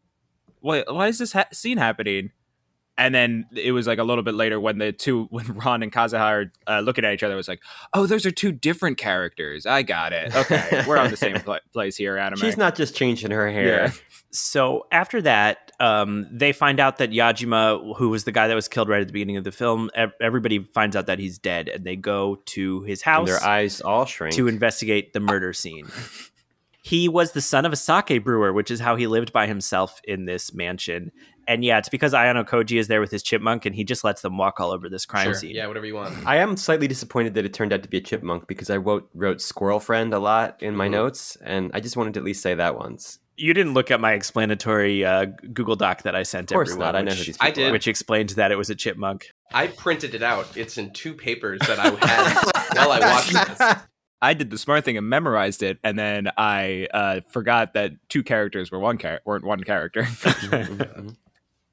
Why why is this ha- scene happening?" And then it was like a little bit later when the two, when Ran and Kazuha are uh, looking at each other, it was like, oh, those are two different characters. I got it. Okay, we're on the same pla place here, Adam. She's not just changing her hair. Yeah. So after that, um, they find out that Yajima, who was the guy that was killed right at the beginning of the film, ev- everybody finds out that he's dead, and they go to his And house their eyes all shrink. to investigate the murder scene. he was the son of a sake brewer, which is how he lived by himself in this mansion. And yeah, it's because Ayanokoji is there with his chipmunk, and he just lets them walk all over this crime Sure. scene. Yeah, whatever you want. I am slightly disappointed that it turned out to be a chipmunk because I wrote, wrote squirrel friend a lot in my Mhm. notes, and I just wanted to at least say that once. You didn't look at my explanatory uh, Google Doc that I sent Of course everyone, not. I know which, who these I did. are. which explained that it was a chipmunk. I printed it out. It's in two papers that I had while I watched this. I did the smart thing and memorized it, and then I uh, forgot that two characters were one char- weren't one character.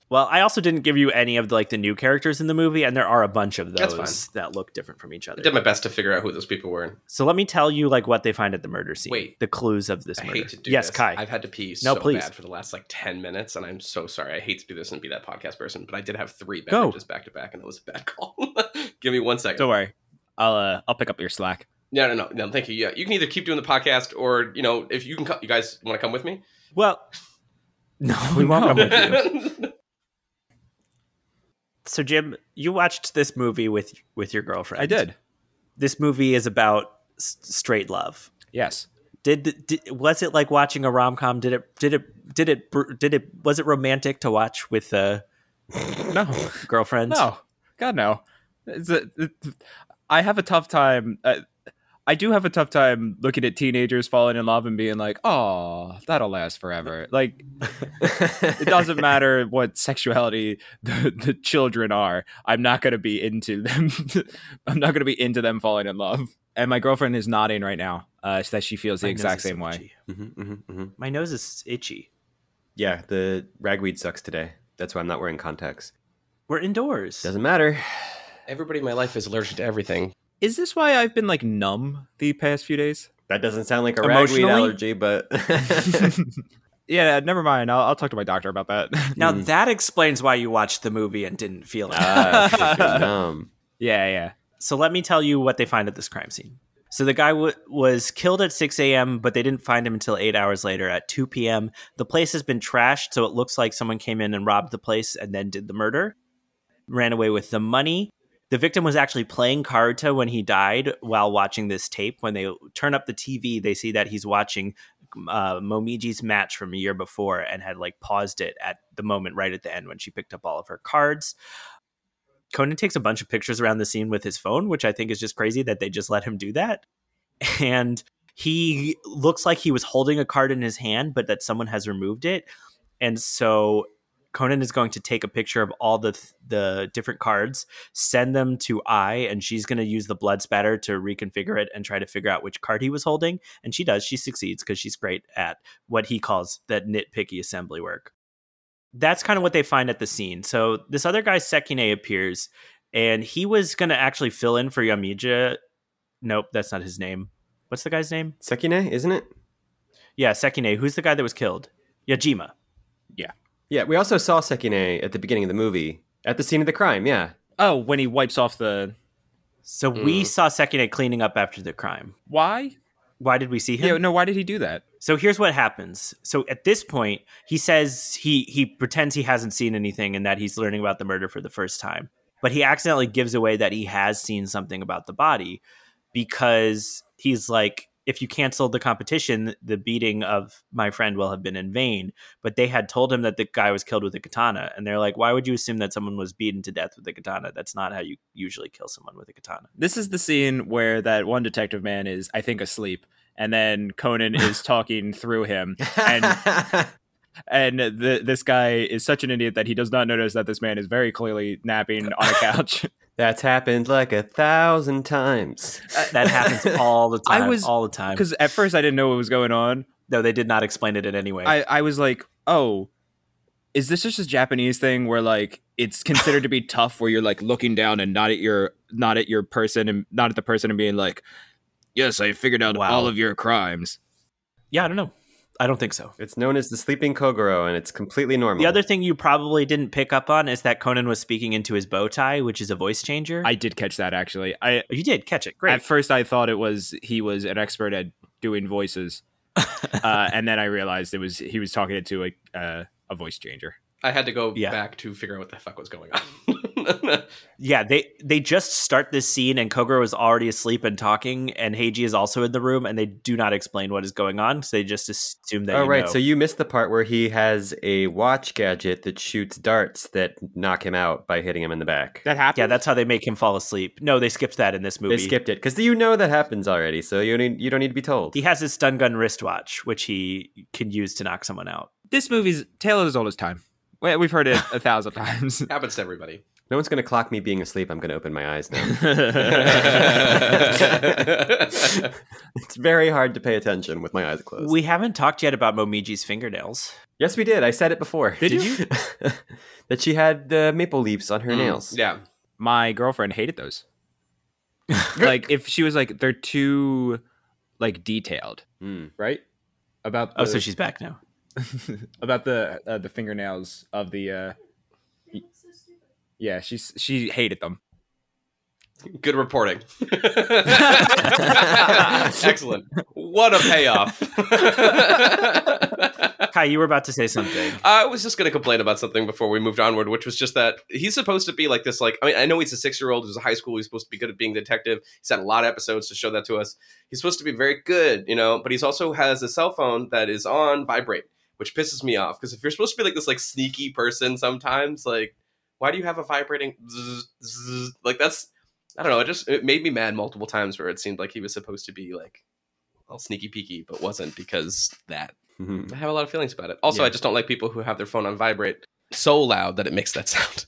Well, I also didn't give you any of the, like the new characters in the movie, and there are a bunch of That's those that look different from each other. I did my best to figure out who those people were. So let me tell you like what they find at the murder scene. Wait. the clues of this I murder. hate to do yes, this. Kai. I've had to pee No, so please. bad for the last like 10 minutes, and I'm so sorry. I hate to do this and be that podcast person, but I did have three Go. beverages back to back, and it was a bad call. Give me one second. Don't worry, I'll uh, I'll pick up your slack. No, no, no, no. Thank you. Yeah, you can either keep doing the podcast, or you know, if you can, co- you guys want to come with me. well, no, we won't No. come with you. So, Jim, you watched this movie with with your girlfriend. I did. This movie is about s- straight love. Yes. Did, did was it like watching a rom com? Did it did it did it did it was it romantic to watch with a No. girlfriend? No. God no. It's a, it, I have a tough time. Uh, I do have a tough time looking at teenagers falling in love and being like, "Oh, that'll last forever." Like it doesn't matter what sexuality the, the children are. I'm not going to be into them. I'm not going to be into them falling in love. And my girlfriend is nodding right now uh, that she feels the My exact same so way. itchy. Mhm, mhm, mhm. My nose is itchy. Yeah, the ragweed sucks today. That's why I'm not wearing contacts. We're indoors. Doesn't matter. Everybody in my life is allergic to everything. Is this why I've been like numb the past few days? That doesn't sound like a ragweed Emotionally? allergy, but yeah, never mind. I'll, I'll talk to my doctor about that. Now Mm. that explains why you watched the movie and didn't feel it. ah, numb. yeah, yeah. so let me tell you what they find at this crime scene. So the guy w- was killed at 6 a.m., but they didn't find him until eight hours later at 2 p.m. The place has been trashed, so it looks like someone came in and robbed the place and then did the murder, ran away with the money. The victim was actually playing Karuta when he died while watching this tape. When they turn up the TV, they see that he's watching uh, Momiji's match from a year before and had like paused it at the moment right at the end when she picked up all of her cards. Conan takes a bunch of pictures around the scene with his phone, which I think is just crazy that they just let him do that. And he looks like he was holding a card in his hand, but that someone has removed it. And so Conan is going to take a picture of all the the different cards, send them to Ai, and she's going to use the blood spatter to reconfigure it and try to figure out which card he was holding. And she does. She succeeds because she's great at what he calls that nitpicky assembly work that's kind of what they find at the scene. So this other guy Sekine appears, and he was going to actually fill in for Yamija. Nope, that's not his name. What's the guy's name? Sekine, isn't it? Yeah, Sekine. Who's the guy that was killed? Yajima. Yeah, we also saw Sekine at the beginning of the movie, at the scene of the crime. Yeah, Oh, when he wipes off the So we Mm. saw Sekine cleaning up after the crime. why? Why did we see him? Yeah, no. Why did he do that? So here's what happens. So at this point, he says he he pretends he hasn't seen anything and that he's learning about the murder for the first time. But he accidentally gives away that he has seen something about the body because he's like if you cancel the competition, the beating of my friend will have been in vain. But they had told him that the guy was killed with a katana, and they're like, "Why would you assume that someone was beaten to death with a katana? That's not how you usually kill someone with a katana." This is the scene where that one detective man is, I think, asleep, and then Conan is talking through him, and and the, this guy is such an idiot that he does not notice that this man is very clearly napping on a couch. That's happened like a thousand times. Uh, that happens all the time. I was- all the time. Because at first I didn't know what was going on. No, they did not explain it in any way. I, I was like, oh, is this just a Japanese thing where like it's considered to be tough where you're like looking down and not at your not at your person and not at the person and being like, yes, I figured out Wow. all of your crimes. yeah, I don't know. I don't think so. It's known as the sleeping Kogoro, and it's completely normal. The other thing you probably didn't pick up on is that Conan was speaking into his bow tie, which is a voice changer. I did catch that actually. I Oh, you did catch it. Great. at first I thought it was he was an expert at doing voices, uh, and then I realized it was he was talking it to a uh, a voice changer. I had to go Yeah. back to figure out what the fuck was going on. Yeah, they they just start this scene and Kogoro is already asleep and talking, and Heiji is also in the room, and they do not explain what is going on, so they just assume that. Oh you right, know. so you missed the part where he has a watch gadget that shoots darts that knock him out by hitting him in the back. That happened. yeah, that's how they make him fall asleep. No, they skipped that in this movie. They skipped it because you know that happens already, so you need you don't need to be told. He has his stun gun wristwatch, which he can use to knock someone out. this movie's tale as old as time. We've heard it a thousand times. Happens to everybody. No one's going to clock me being asleep. I'm going to open my eyes now. it's very hard to pay attention with my eyes closed. We haven't talked yet about Momiji's fingernails. yes, we did. I said it before. Did you? that she had uh, maple leaves on her Mm, nails. Yeah. My girlfriend hated those. like if she was like they're too like detailed, Mm. right? About Oh, so she's back now. about the uh, the fingernails of the uh y- yeah she's she hated them Good reporting. Excellent. What a payoff. Kai, you were about to say something. I was just going to complain about something before we moved onward, which was just that he's supposed to be like this. Like, I mean, I know he's a six-year-old who's a high school. He's supposed to be good at being a detective. He's had a lot of episodes to show that to us. He's supposed to be very good, you know. But he's also has a cell phone that is on vibrate, which pisses me off. Because if you're supposed to be like this like sneaky person, sometimes like, why do you have a vibrating? Zzz, zzz? Like that's I don't know. It just it made me mad multiple times where it seemed like he was supposed to be like all sneaky peeky, but wasn't because that. Mhm. I have a lot of feelings about it. Also, Yeah. I just don't like people who have their phone on vibrate so loud that it makes that sound.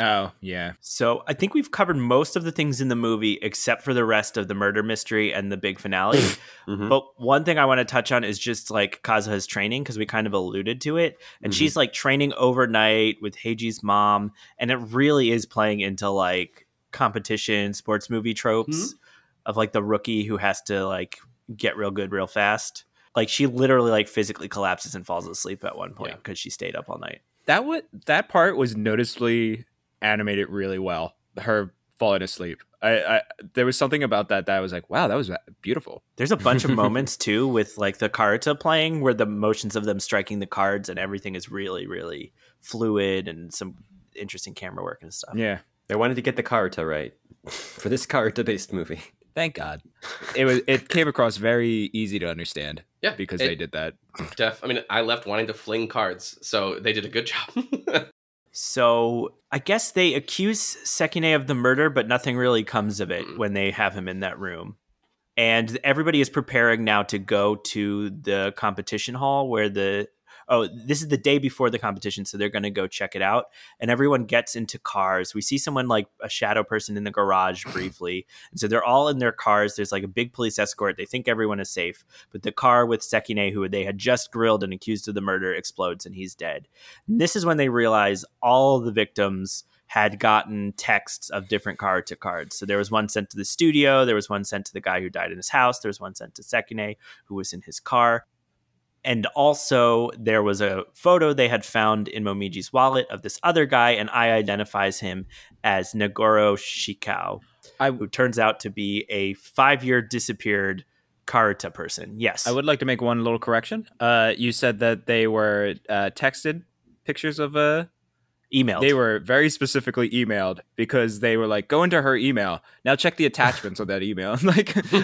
Oh yeah So I think we've covered most of the things in the movie except for the rest of the murder mystery and the big finale. Mhm. But one thing I want to touch on is just like Kazuha's training because we kind of alluded to it. And Mhm. she's like training overnight with Heiji's mom. And it really is playing into like competition sports movie tropes of like the rookie who has to like get real good real fast. Like she literally like physically collapses and falls asleep at one point Yeah. because she stayed up all night. that would that part was noticeably animated really well her falling asleep I, I there was something about that that I was like wow that was beautiful There's a bunch of moments too with like the Karuta playing where the motions of them striking the cards and everything is really, really fluid and some interesting camera work and stuff. yeah They wanted to get the Karuta right for this Karuta-based movie. thank god it was it came across very easy to understand Yeah, because it- they did that Def, I mean, I left wanting to fling cards, so they did a good job. So I guess they accuse Sekine of the murder, but nothing really comes of it Mm. when they have him in that room. And everybody is preparing now to go to the competition hall where the oh, this is the day before the competition, so they're going to go check it out. And everyone gets into cars. We see someone like a shadow person in the garage briefly. And so they're all in their cars. There's like a big police escort. They think everyone is safe. But the car with Sekine, who they had just grilled and accused of the murder, explodes and he's dead. And this is when they realize all the victims had gotten texts of different card to cards. So there was one sent to the studio, there was one sent to the guy who died in his house, there was one sent to Sekine, who was in his car. And also, there was a photo they had found in Momiji's wallet of this other guy, and Ai identifies him as Nagoro Shikao, I who turns out to be a five year disappeared Karuta person. Yes. I would like to make one little correction. Uh, you said that they were uh, texted pictures of uh emailed. They were very specifically emailed because they were like, go into her email now. Check the attachments of that email. like,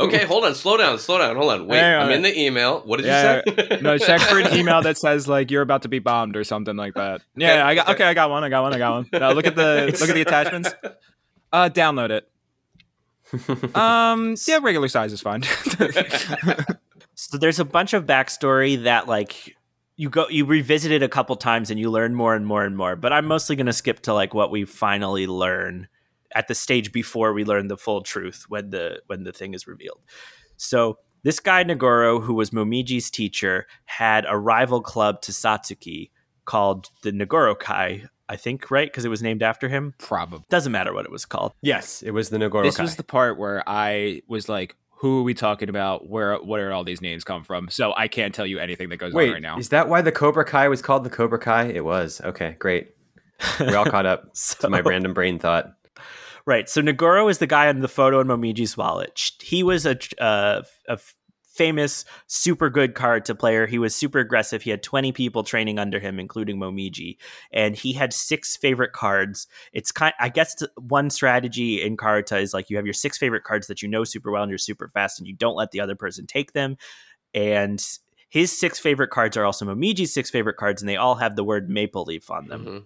okay, hold on, slow down, slow down, hold on. Wait, Hang I'm on. in the email. What did Yeah, you say? no, check for an email that says like you're about to be bombed or something like that. Yeah, Okay, I got okay. okay. I got one. I got one. I got one. Now look at the look at the attachments. Uh, download it. Um, yeah, regular size is fine. so there's a bunch of backstory that like you go you revisit it a couple times and you learn more and more and more but i'm mostly going to skip to like what we finally learn at the stage before we learn the full truth when the when the thing is revealed so this guy nagoro who was momiji's teacher had a rival club to satsuki called the nagoro kai i think right because it was named after him Probably. doesn't matter what it was called yes, it was the Nagoro This Kai. was the part where I was like, who are we talking about? Where where are all these names come from? So I can't tell you anything that goes Wait, on right now. is that why the Cobra Kai was called the Cobra Kai? It was. Okay, great. We're all caught up So- to my random brain thought. Right. So Nagoro is the guy on the photo in Momiji's wallet. He was a, uh, a famous, super good karuta player. He was super aggressive. He had 20 people training under him, including Momiji. And he had six favorite cards. It's kind I guess one strategy in karuta is like you have your six favorite cards that you know super well and you're super fast and you don't let the other person take them. And his six favorite cards are also Momiji's six favorite cards, and they all have the word maple leaf on them Mhm.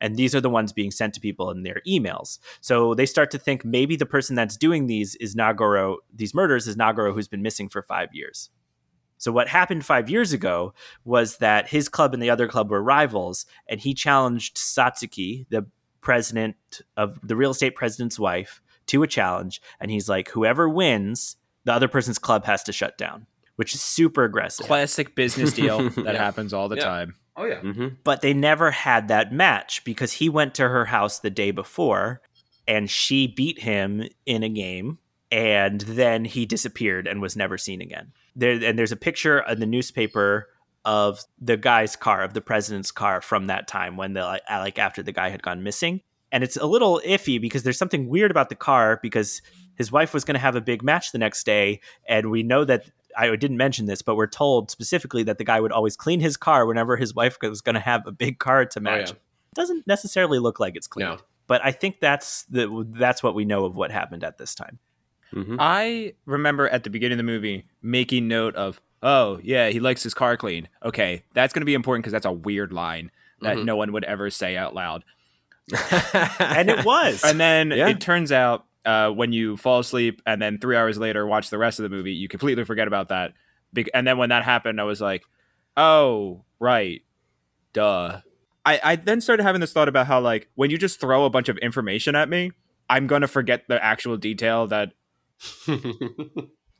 And these are the ones being sent to people in their emails. So they start to think maybe the person that's doing these is Nagoro, these murders is Nagoro who's been missing for five years. So what happened five years ago was that his club and the other club were rivals, and he challenged Satsuki, the president of the real estate president's wife, to a challenge, and he's like, whoever wins, the other person's club has to shut down, which is super aggressive. Classic business deal that Yeah. happens all the Yeah. time. Oh yeah. hmm but they never had that match because he went to her house the day before and she beat him in a game and then he disappeared and was never seen again. There and there's a picture in the newspaper of the guy's car of the president's car from that time when the like, like after the guy had gone missing. And it's a little iffy because there's something weird about the car because his wife was going to have a big match the next day and we know that I didn't mention this, but we're told specifically that the guy would always clean his car whenever his wife was going to have a big car to match. yeah. Doesn't necessarily look like it's cleaned, No. but I think that's the that's what we know of what happened at this time. hmm I remember at the beginning of the movie making note of, oh yeah, he likes his car clean. Okay, that's going to be important because that's a weird line that Mhm. no one would ever say out loud. And it was. And then Yeah. it turns out uh, when you fall asleep and then three hours later watch the rest of the movie, you completely forget about that. Bec- and then when that happened, I was like, oh, right. Duh. I, I then started having this thought about how, like, when you just throw a bunch of information at me, I'm going to forget the actual detail that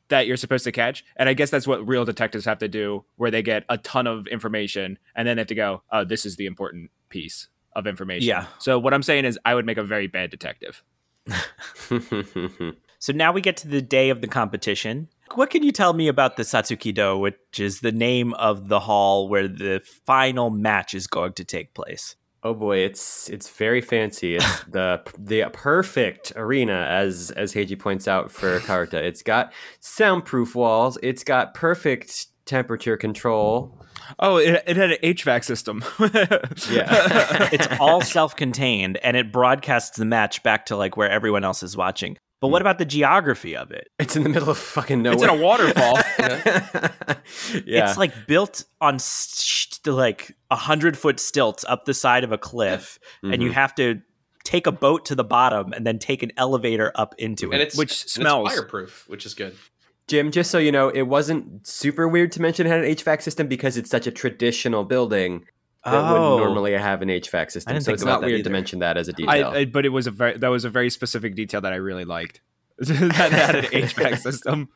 that you're supposed to catch. And I guess that's what real detectives have to do, where they get a ton of information and then they have to go, oh, this is the important piece of information. Yeah. So what I'm saying is, I would make a very bad detective. so now we get to the day of the competition. What can you tell me about the Satsuki-do, which is the name of the hall where the final match is going to take place? oh boy, it's it's very fancy. It's the the perfect arena, as as Heiji points out for karuta. It's got soundproof walls. It's got perfect temperature control. Oh, it, it had an HVAC system. Yeah. it's all self-contained and it broadcasts the match back to like where everyone else is watching. But what about the geography of it? It's in the middle of fucking nowhere. It's in a waterfall. yeah. It's like built on st- like a hundred foot stilts up the side of a cliff, and you Mhm. have to take a boat to the bottom and then take an elevator up into and it. it's Which and it's smells. fireproof, which is good. Jim, just so you know, it wasn't super weird to mention it had an HVAC system because it's such a traditional building that Oh. wouldn't normally have an HVAC system. didn't So think it's not that weird to mention that as a detail. I, I, but it was a very that was a very specific detail that I really liked. that had an HVAC system.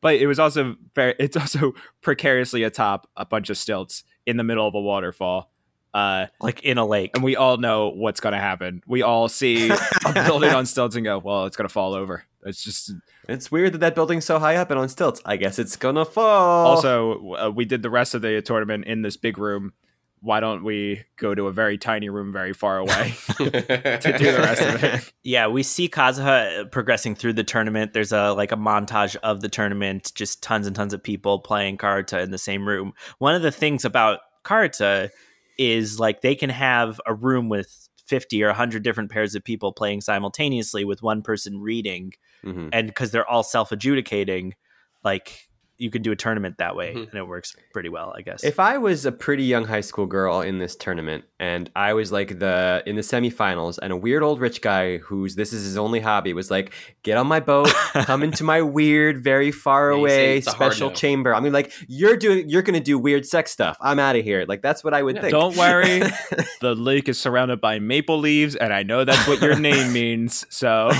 But it was also very it's also precariously atop a bunch of stilts in the middle of a waterfall. Uh, like in a lake. and we all know what's going to happen. We all see a building on stilts and go, "Well, it's going to fall over." It's just it's weird that that building's so high up and on stilts. I guess it's gonna fall. also uh, we did the rest of the tournament in this big room. Why don't we go to a very tiny room very far away to do the rest of it? Yeah, we see Kazuha progressing through the tournament. There's a like a montage of the tournament, just tons and tons of people playing karuta in the same room. One of the things about karuta is like they can have a room with 50 or 100 different pairs of people playing simultaneously with one person reading Mhm. and because they're all self-adjudicating like you can do a tournament that way Mhm. and it works pretty well, I guess. If I was a pretty young high school girl in this tournament and I was like the in the semifinals and a weird old rich guy whose this is his only hobby was like, get on my boat, come into my weird, very far Yeah, away it's a hard special no. chamber. I mean, like you're doing, you're gonna do weird sex stuff. I'm out of here. Like that's what I would Yeah. think. Don't worry. the lake is surrounded by maple leaves, and I know that's what your name means. So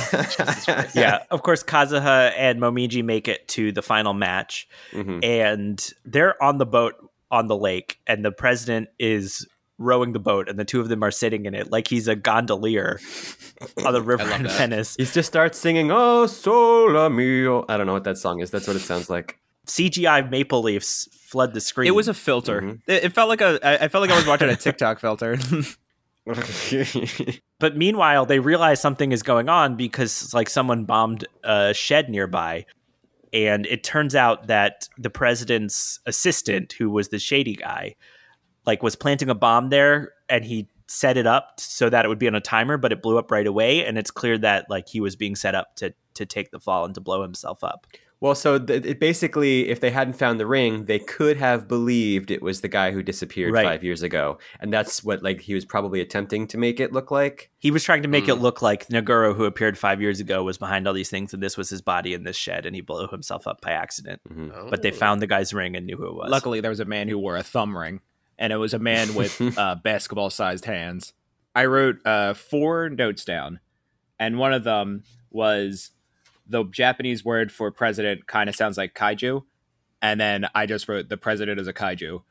yeah, of course Kazuha and Momiji make it to the final match Mhm. and they're on the boat on the lake and the president is rowing the boat, and the two of them are sitting in it like he's a gondolier on the river love in that. Venice. He just starts singing "Oh Sole Mio." I don't know what that song is. That's what it sounds like. CGI maple leaves flood the screen. It was a filter. Mhm. It, it felt like a. I I felt like I was watching a TikTok filter. But meanwhile, they realize something is going on because like someone bombed a shed nearby. And it turns out that the president's assistant, who was the shady guy, like was planting a bomb there and he set it up so that it would be on a timer, but it blew up right away. And it's clear that like he was being set up to to take the fall and to blow himself up. Well, so th- it basically, if they hadn't found the ring, they could have believed it was the guy who disappeared Right. five years ago, and that's what like he was probably attempting to make it look like. He was trying to make it Mm. look like Nagoro, who appeared five years ago, was behind all these things, and this was his body in this shed, and he blew himself up by accident. Mhm. But they Oh. found the guy's ring and knew who it was. Luckily, there was a man who wore a thumb ring, and it was a man with uh, basketball-sized hands. I wrote uh, four notes down, and one of them was the Japanese word for president kind of sounds like kaiju, and then I just wrote the president is a kaiju,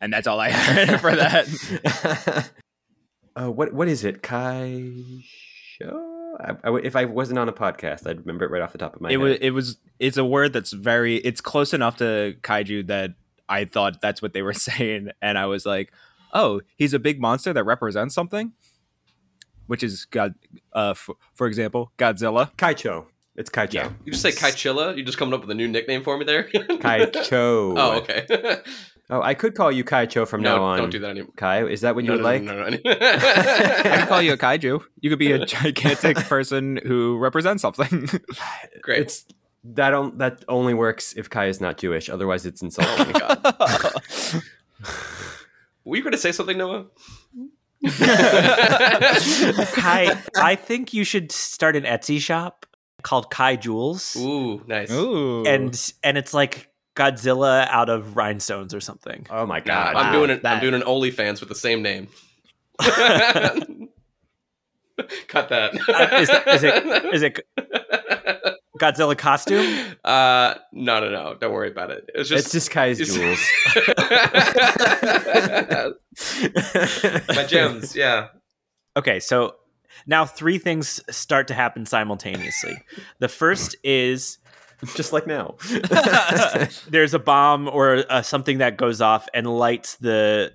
and that's all I had for that. uh, what what is it? Kai show? I, I if I wasn't on a podcast, I'd remember it right off the top of my it head. was it was it's a word that's very it's close enough to kaiju that I thought that's what they were saying, and I was like, oh, he's a big monster that represents something, which is God. Uh, f- for example, Godzilla. Kaicho. It's Kaicho. Yeah. You just say Kaichilla? You just coming up with a new nickname for me there? Kaicho. oh, okay. Oh, I could call you Kaicho from no, now on. don't do that anymore. Kai, is that what you No, would no, like? no, no, no, I no. can call you a kaiju. You could be a gigantic person who represents something. Great. It's that on, that only works if Kai is not Jewish. Otherwise, it's oh insulting. my god. Were you going to say something, Noah? Kai, I think you should start an Etsy shop called Kai Jewels, Ooh, nice. Ooh, and and it's like Godzilla out of rhinestones or something. oh my Yeah, god! I'm doing it. I'm doing an OnlyFans with the same name. Cut that. Uh, is that- is it- Is it Godzilla costume? Uh, no, no, no. Don't worry about it. It's just it's just Kai's it's- jewels. my gems. Yeah. Okay, so now three things start to happen simultaneously. The first is just like now. there's a bomb or uh, something that goes off and lights the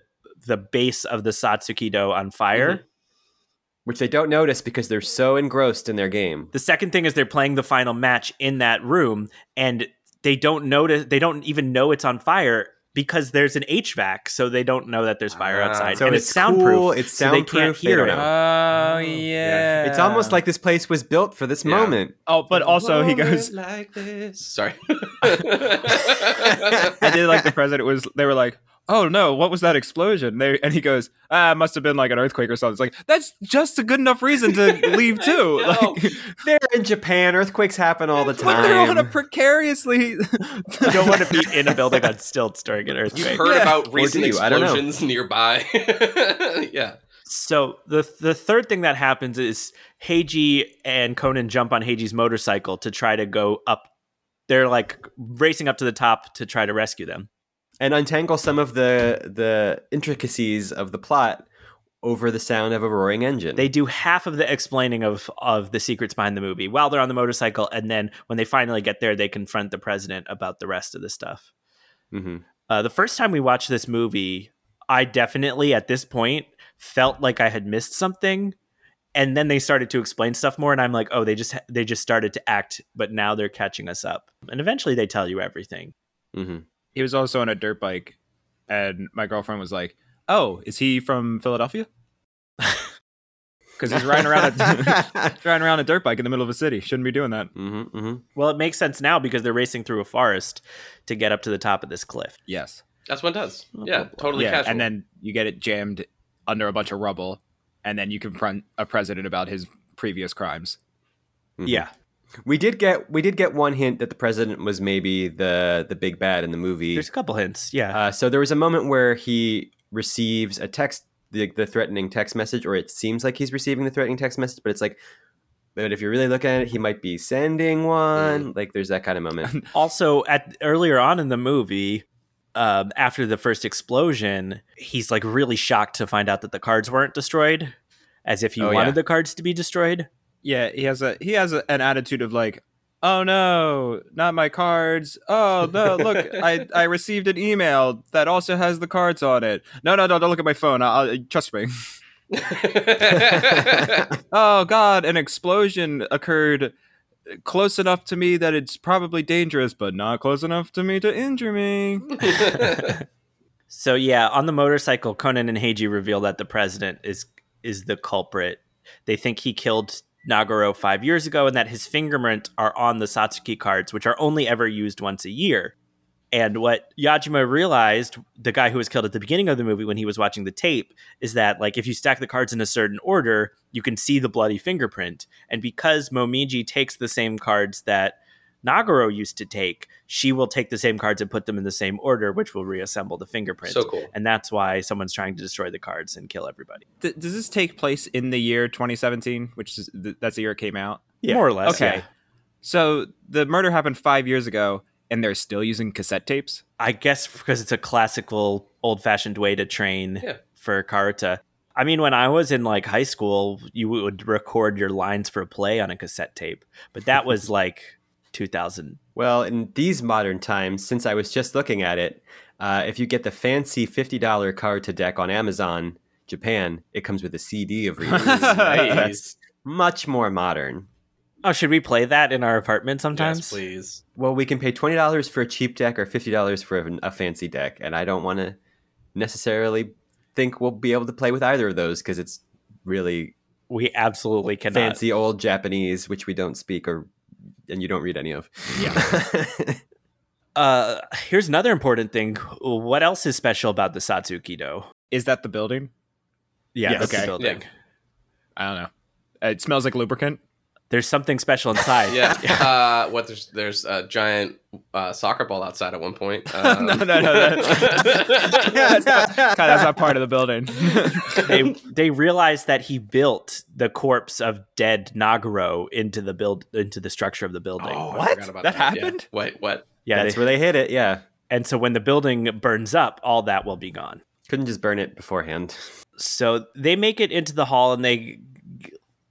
the base of the Satsuki Satsukido on fire. Mhm. Which they don't notice because they're so engrossed in their game. The second thing is they're playing the final match in that room and they don't notice they don't even know it's on fire because there's an HVAC, so they don't know that there's fire Ah, outside. so and it's it's, soundproof. cool, it's so they can't soundproof, they hear it. know. Oh yeah. It's almost like this place was built for this Yeah. moment. Oh, but also he goes. like this. Sorry. I did like the president was. They were like, "Oh no, what was that explosion?" They, and he goes, "Ah, it must have been like an earthquake or something." It's like that's just a good enough reason to leave too. No. Like, They're in Japan. Earthquakes happen all the time. but they're on a precariously. You don't want to be in a building on stilts during an earthquake. You've heard Yeah. about recent do you? I don't know. explosions nearby. yeah. So the the third thing that happens is Heiji and Conan jump on Heiji's motorcycle to try to go up. They're like racing up to the top to try to rescue them. And untangle some of the the intricacies of the plot over the sound of a roaring engine. They do half of the explaining of of the secrets behind the movie while they're on the motorcycle, and then when they finally get there, they confront the president about the rest of the stuff. hmm Uh, the first time we watched this movie, I definitely at this point felt like I had missed something, and then they started to explain stuff more, and I'm like, oh, they just they just started to act, but now they're catching us up, and eventually they tell you everything. hmm he was also on a dirt bike, and my girlfriend was like, "Oh, is he from Philadelphia?" Because he's riding around a riding around a dirt bike in the middle of a city. Shouldn't be doing that. hmm hmm Well, it makes sense now because they're racing through a forest to get up to the top of this cliff. Yes. That's what it does. Oh, Yeah, totally yeah, casual. and then you get it jammed under a bunch of rubble, and then you confront a president about his previous crimes. Mhm. Yeah, We did get we did get one hint that the president was maybe the the big bad in the movie. there's a couple hints. Yeah, Uh, so there was a moment where he receives a text, the, the threatening text message, or it seems like he's receiving the threatening text message, but it's like, but if you're really look at it, he might be sending one. Like there's that kind of moment. also at earlier on in the movie um, after the first explosion, he's like really shocked to find out that the cards weren't destroyed, as if he Oh, wanted yeah. the cards to be destroyed. Yeah, he has a he has a, an attitude of like, oh no, not my cards. Oh no, look, I I received an email that also has the cards on it. No, no, no, don't look at my phone. I'll, I'll- trust me. Oh god, an explosion occurred close enough to me that it's probably dangerous, but not close enough to me to injure me. So yeah, on the motorcycle, Conan and Heiji reveal that the president is is the culprit. They think he killed Nagoro five years ago, and that his fingerprints are on the Satsuki cards, which are only ever used once a year. And what Yajima realized, the guy who was killed at the beginning of the movie when he was watching the tape, is that like if you stack the cards in a certain order, you can see the bloody fingerprint. And because Momiji takes the same cards that Nagoro used to take, she will take the same cards and put them in the same order, which will reassemble the fingerprint. so cool. And that's why someone's trying to destroy the cards and kill everybody. Th- does this take place in the year 2017, which is th- that's the year it came out? More or less. Okay. yeah. So the murder happened 5 years ago and they're still using cassette tapes? I guess because it's a classical, old fashioned way to train Yeah. for Karuta. I mean, when I was in like high school, you would record your lines for a play on a cassette tape, but that was like 2000. Well, in these modern times, since I was just looking at it, uh, if you get the fancy $50 card to deck on Amazon, Japan, it comes with a CD of release. That's much more modern. Oh, should we play that in our apartment sometimes? Yes, please. Well, we can pay $20 for a cheap deck or $50 for a, a fancy deck, and I don't want to necessarily think we'll be able to play with either of those because it's really We absolutely cannot. fancy old Japanese, which we don't speak or and you don't read any of. Yeah. Uh, here's another important thing. What else is special about the Satsuki Do? Is that the building? Yeah, Yes. that's the Okay. building. I don't know. It smells like lubricant. There's something special inside. Yeah. Uh, what there's there's a giant uh, soccer ball outside at one point. Um, No, no, no, no. that's, not, that's not part of the building. they they realized that he built the corpse of dead Nagoro into the build into the structure of the building. Oh, I What? forgot about That Yeah. happened? Wait, what? yeah, That's they- where they hit it, yeah. and so when the building burns up, all that will be gone. Couldn't just burn it beforehand. So they make it into the hall, and they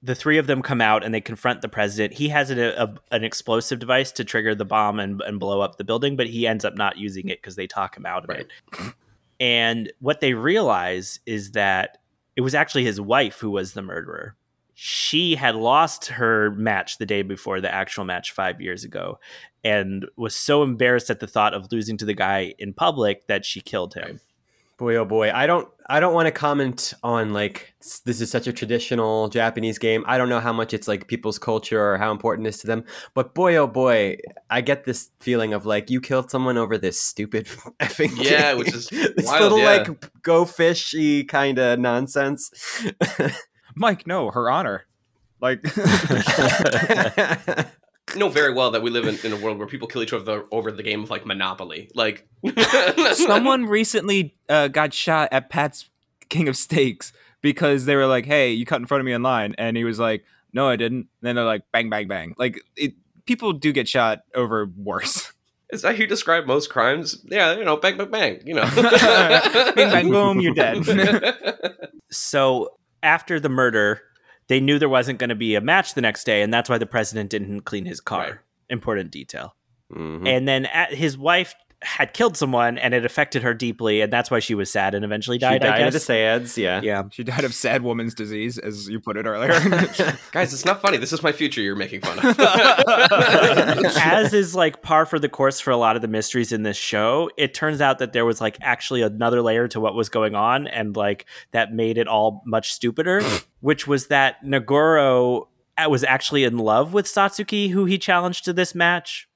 the three of them come out and they confront the president. He has an, a, an explosive device to trigger the bomb and, and blow up the building, but he ends up not using it because they talk him out of Right. it. And what they realize is that it was actually his wife who was the murderer. She had lost her match the day before the actual match five years ago and was so embarrassed at the thought of losing to the guy in public that she killed him. Boy oh boy. I don't I don't want to comment on like this is such a traditional Japanese game. I don't know how much it's like people's culture or how important it is to them. But boy oh boy, I get this feeling of like you killed someone over this stupid effing Yeah, game. which is this wild, little yeah. like go fishy kind of nonsense. Mike, no, her honor. Like, know very well that we live in, in a world where people kill each other over the game of like Monopoly. Like someone recently uh, got shot at Pat's King of Steaks because they were like, "Hey, you cut in front of me in line," and he was like, "No, I didn't." And then they're like, "Bang, bang, bang!" Like, it, people do get shot over worse. Is that how you describe most crimes? Yeah, you know, bang, bang, bang. You know, Bing, bang, boom, you're dead. So after the murder, they knew there wasn't going to be a match the next day, and that's why the president didn't clean his car. Right. Important detail. Mhm. And then at, his wife had killed someone, and it affected her deeply, and that's why she was sad and eventually She died. died I of the sads, yeah. Yeah. she died of sad woman's disease, as you put it earlier. guys, it's not funny. This is my future. You're making fun of. As is like par for the course for a lot of the mysteries in this show, it turns out that there was like actually another layer to what was going on, and like that made it all much stupider, which was that Nagoro uh, was actually in love with Satsuki, who he challenged to this match.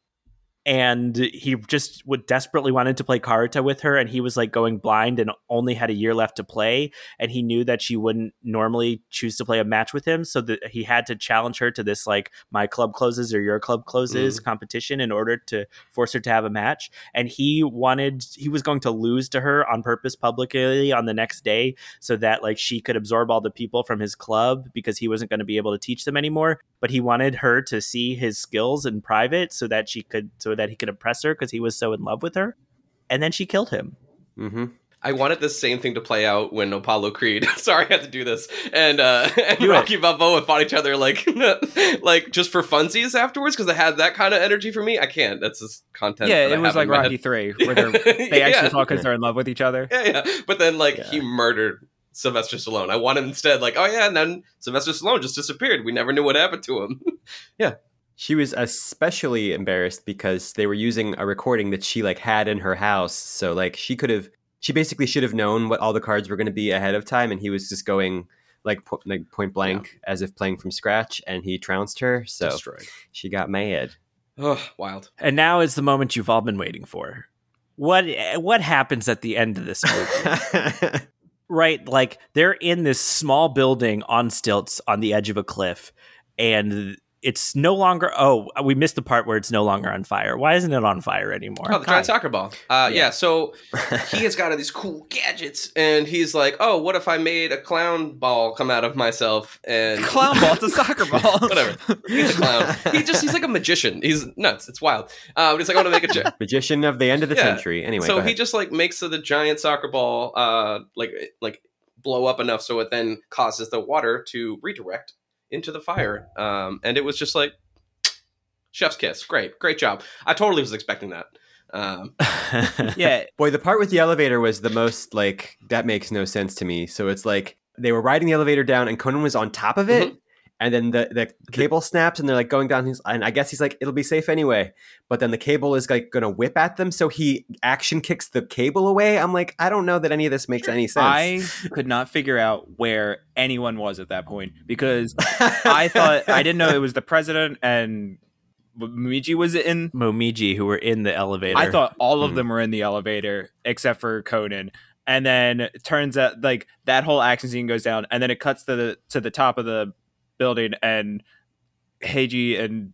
And he just would desperately wanted to play Karuta with her, and he was like going blind and only had a year left to play. And he knew that she wouldn't normally choose to play a match with him, so that he had to challenge her to this like my club closes or your club closes mm. competition in order to force her to have a match. And he wanted he was going to lose to her on purpose publicly on the next day so that like she could absorb all the people from his club because he wasn't going to be able to teach them anymore. But he wanted her to see his skills in private so that she could so that he could impress her because he was so in love with her. and then she killed him. hmm I wanted the same thing to play out when Apollo Creed. Sorry, I had to do this. And uh, and Do it. Rocky Balboa fought each other like like just for funsies afterwards because they had that kind of energy for me. I can't. That's just content. yeah, that I it was like Rocky head. Three, where they're, they actually Yeah. talk because they're in love with each other. Yeah, yeah. But then like Yeah. he murdered Sylvester Stallone. I wanted instead like, oh yeah, and then Sylvester Stallone just disappeared. We never knew what happened to him. She was especially embarrassed because they were using a recording that she like had in her house. So like she could have, she basically should have known what all the cards were going to be ahead of time, and he was just going like po- like point blank as if playing from scratch, and he trounced her. So Destroyed. she got mad. Oh, wild. And now is the moment you've all been waiting for. What what happens at the end of this movie? right, like they're in this small building on stilts on the edge of a cliff, and it's no longer. Oh, we missed the part where it's no longer on fire. Why isn't it on fire anymore? Oh, the giant soccer ball. Uh, yeah. Yeah. So he has got all these cool gadgets, and he's like, "Oh, what if I made a clown ball come out of myself?" And Clown ball, it's a soccer ball. Whatever. He's a clown. He just he's like a magician. He's nuts. It's wild. Uh, but he's like, I want to make a j- Magician of the end of the Yeah. century. Anyway, so go he just like makes the giant soccer ball uh like like blow up enough so it then causes the water to redirect into the fire. Um, and it was just like chef's kiss. Great, great job. I totally was expecting that. Um, yeah, Boy, the part with the elevator was the most like that makes no sense to me. So it's like they were riding the elevator down, and Conan was on top of it, and then the the cable snaps, and they're like going down. He's, and I guess he's like, "It'll be safe anyway." But then the cable is like going to whip at them, so he action kicks the cable away. I'm like, I don't know that any of this makes any sense. I could not figure out where anyone was at that point because I thought I didn't know it was the president and Momiji was in. Momiji, who were in the elevator. I thought all of Hmm. them were in the elevator except for Conan. And then it turns out like that whole action scene goes down, and then it cuts to the to the top of the building, and Heiji and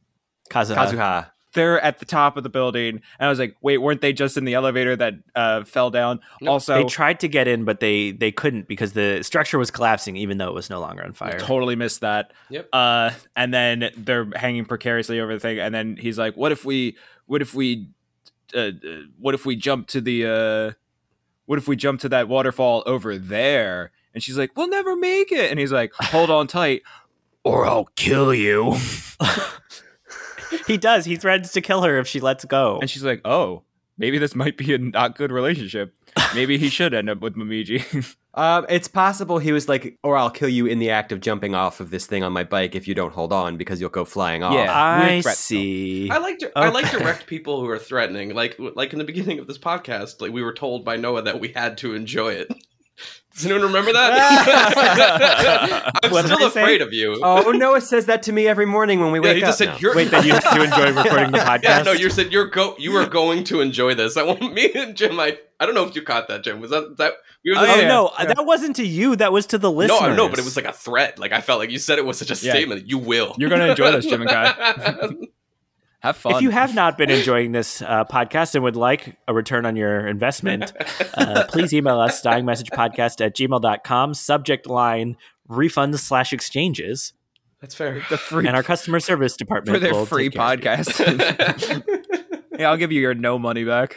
Kazuha. Kazuha. they're at the top of the building, and I was like, wait, weren't they just in the elevator that uh, fell down? No, also, They tried to get in, but they they couldn't because the structure was collapsing, even though it was no longer on fire. Totally missed that. Yep. Uh, and then they're hanging precariously over the thing, and then he's like, "What if we? What if we? Uh, uh, what if we jump to the? Uh, what if we jump to that waterfall over there?" And she's like, "We'll never make it." And he's like, "Hold on tight, or I'll kill you." he does. He threatens to kill her if she lets go. And she's like, "Oh, maybe this might be a not good relationship. Maybe he should end up with Momiji." Um, it's possible he was like, "Or I'll kill you in the act of jumping off of this thing on my bike if you don't hold on because you'll go flying off." Yeah. I see. I like to I like direct people who are threatening. Like like in the beginning of this podcast, like we were told by Noah that we had to enjoy it. Does anyone remember that? I'm What still I say? afraid of you. Oh, Noah says that to me every morning when we yeah, wake he up. just said No. you're Wait, that you you enjoy recording the podcast? Yeah, no, you said you're go You are going to enjoy this. I want me and Jim. I I don't know if you caught that, Jim. Was that that? We were Oh, the- yeah. Oh, no, Yeah. that wasn't to you. That was to the no, listeners. I know, but it was like a threat. Like I felt like you said it was such a Yeah. statement. You will. You're gonna enjoy this, Jim and Kai. Have fun. If you have not been enjoying this uh, podcast and would like a return on your investment, uh, please email us, dyingmessagepodcast at gmail.com, subject line refunds slash exchanges, That's fair. the free and our customer service department for their will free take care of you. podcast. yeah, I'll give you your no money back.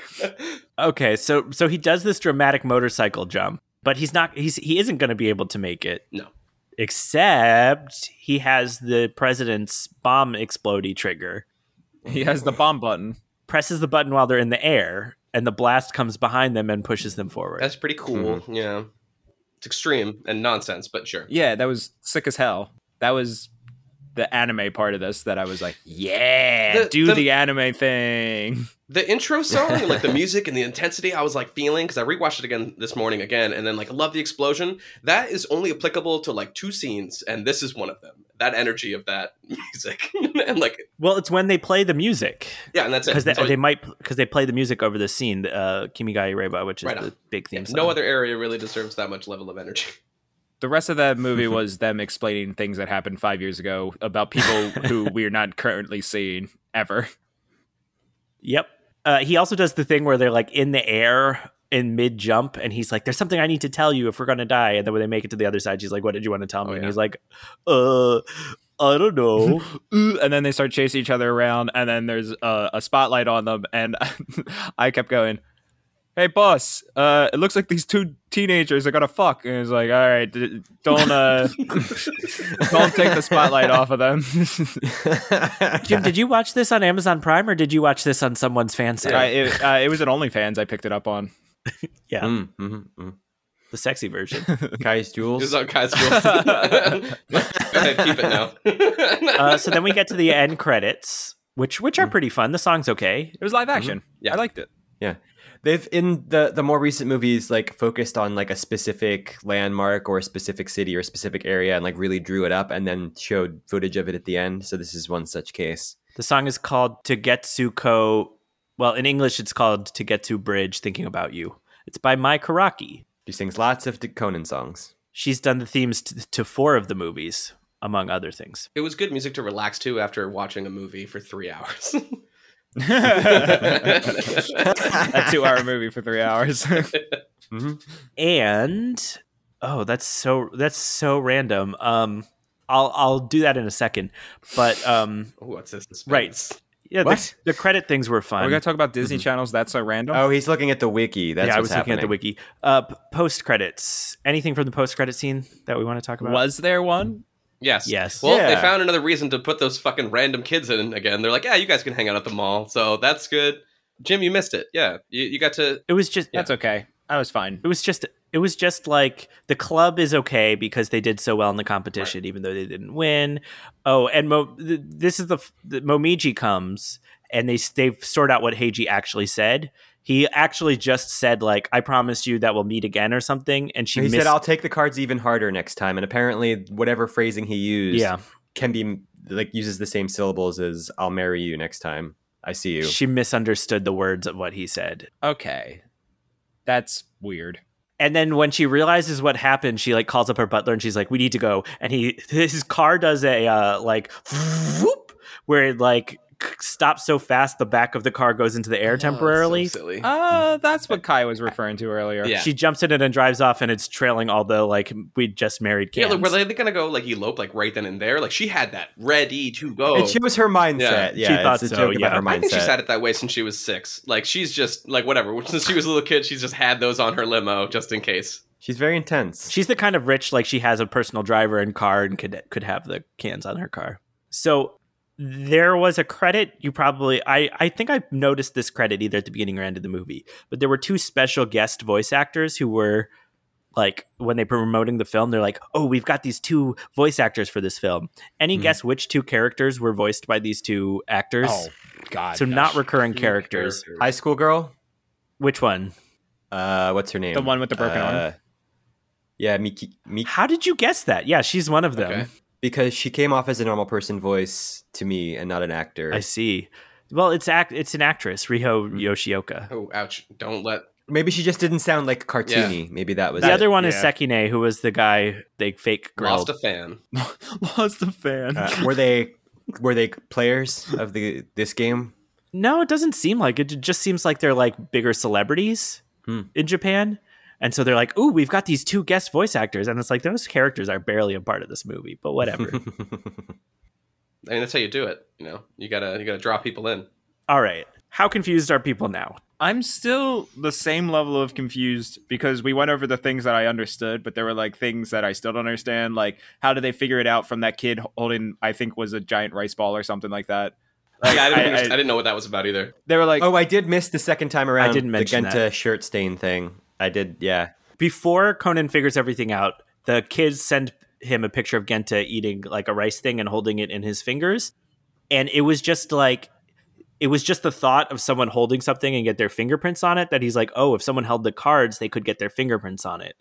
Okay, so so he does this dramatic motorcycle jump, but he's not he's he isn't going to be able to make it. No. Except he has the president's bomb explodey trigger. He has the bomb button. Presses the button while they're in the air, and the blast comes behind them and pushes them forward. That's pretty cool. Mm-hmm. Yeah. It's extreme and nonsense, but sure. Yeah, that was sick as hell. That was the anime part of this that I was like, yeah, The- do the- the, anime thing. The intro song like the music and the intensity I was like feeling because I rewatched it again this morning again and then like I love the explosion. That is only applicable to like two scenes and this is one of them. That energy of that music and like well, it's when they play the music yeah, and that's it. because they, That's they might because they play the music over the scene, uh, Kimi ga Ireba, which is Right on. the big theme yeah, song. no other area really deserves that much level of energy. The rest of that movie was them explaining things that happened five years ago about people who we're not currently seeing ever. Yep. Uh, he also does the thing where they're like in the air in mid jump, and he's like, "There's something I need to tell you if we're gonna die." And then when they make it to the other side, she's like, "What did you want to tell me?" Oh, and he's like, "Uh, I don't know." And then they start chasing each other around, and then there's a, a spotlight on them, and I kept going, "Hey, boss, uh, it looks like these two teenagers are gonna fuck," and he's like, "All right, d- don't uh, don't take the spotlight off of them." Jim, did you watch this on Amazon Prime or did you watch this on someone's fan site? I, it, uh, it was an OnlyFans. I picked it up on. Yeah, Mm, mhm, mm. the sexy version. Kai's It Jules. was on Kai's Go ahead, keep it now. uh, so then we get to the end credits, which which are Mm. pretty fun. The song's okay. It was live action. Yeah. I liked it. Yeah. They've in the the more recent movies like focused on like a specific landmark or a specific city or a specific area and like really drew it up and then showed footage of it at the end. So this is one such case. The song is called Togetsukyo. Well, in English, it's called To Get to Bridge, Thinking About You. It's by Mai Kuraki. She sings lots of Conan songs. She's done the themes to, to four of the movies, among other things. it was good music to relax to after watching a movie for three hours. a two-hour movie for three hours. hmm And oh, that's so that's so random. Um, I'll I'll do that in a second. But um, oh, what's this? Suspense? Right. Yeah, the, What? the credit things were fun. We're gonna talk about Disney channels. That's so random. Oh, he's looking at the wiki. That's yeah, I what's was looking at the wiki. Uh, post credits. Anything from the post credit scene that we want to talk about? was there one? Yes. Yes. Well, they found another reason to put those fucking random kids in again. They're like, yeah, you guys can hang out at the mall, so that's good. Jim, you missed it. Yeah, you, you got to. It was just That's okay. I was fine. it was just it was just like the club is okay because they did so well in the competition even though they didn't win oh and Mo, th- this is the, the momiji comes and they they sort out what heiji actually said he actually just said like i promise you that we'll meet again or something and she he missed said, "I'll take the cards even harder next time." And apparently, whatever phrasing he used, yeah can be like uses the same syllables as "I'll marry you next time I see you." she misunderstood the words of what he said Okay, that's weird. and then when she realizes what happened she like calls up her butler and she's like we need to go and he his car does a uh like whoop where it like stops so fast the back of the car goes into the air Oh, temporarily so silly. Uh, that's what Kai was referring to earlier. Yeah. she jumps in it and drives off and it's trailing all the like we just married yeah, cans. like, were they gonna go like elope like right then and there? Like she had that ready to go. It was her mindset. Yeah. Yeah, She thought it's a so, joke yeah. about her mindset. I think she's had it that way since she was six. Like she's just like whatever. Since she was a little kid, she's just had those on her limo just in case. She's very intense. She's the kind of rich like she has a personal driver and car and could could have the cans on her car. So there was a credit you probably I I think I noticed this credit either at the beginning or end of the movie, but there were two special guest voice actors who were like when they were promoting the film they're like, "Oh, we've got these two voice actors for this film." Any Mhm. guess which two characters were voiced by these two actors? Oh God. so no. not recurring characters. High school girl. Which one? Uh, what's her name? The one with the broken arm? Uh, Yeah, Miki, Miki. How did you guess that? Yeah, she's one of them. Okay. Because she came off as a normal person voice to me and not an actor. I see. Well, it's act it's an actress, Riho Yoshioka. Oh, ouch! Don't let. Maybe she just didn't sound like cartoony. Maybe that was The it. other one is. Sekine, who was the guy they fake grilled. Lost a fan. lost the fan. Uh, were they were they players of the this game? no, it doesn't seem like it. It just seems like they're like bigger celebrities Hmm. in Japan. And so they're like, "Ooh, we've got these two guest voice actors," and it's like those characters are barely a part of this movie, but whatever. I mean, that's how you do it. You know, you gotta you gotta draw people in. All right, how confused are people now? I'm still the same level of confused because we went over the things that I understood, but there were like things that I still don't understand. Like, how did they figure it out from that kid holding, I think, was a giant rice ball or something like that? Like, yeah, I didn't, I- I- I didn't know what that was about either. They were like, oh, I did miss the second time around. I didn't mention the Genta that. shirt stain thing. I did. Yeah. Before Conan figures everything out, the kids send him a picture of Genta eating like a rice thing and holding it in his fingers. And it was just like, it was just the thought of someone holding something and get their fingerprints on it that he's like, oh, if someone held the cards, they could get their fingerprints on it.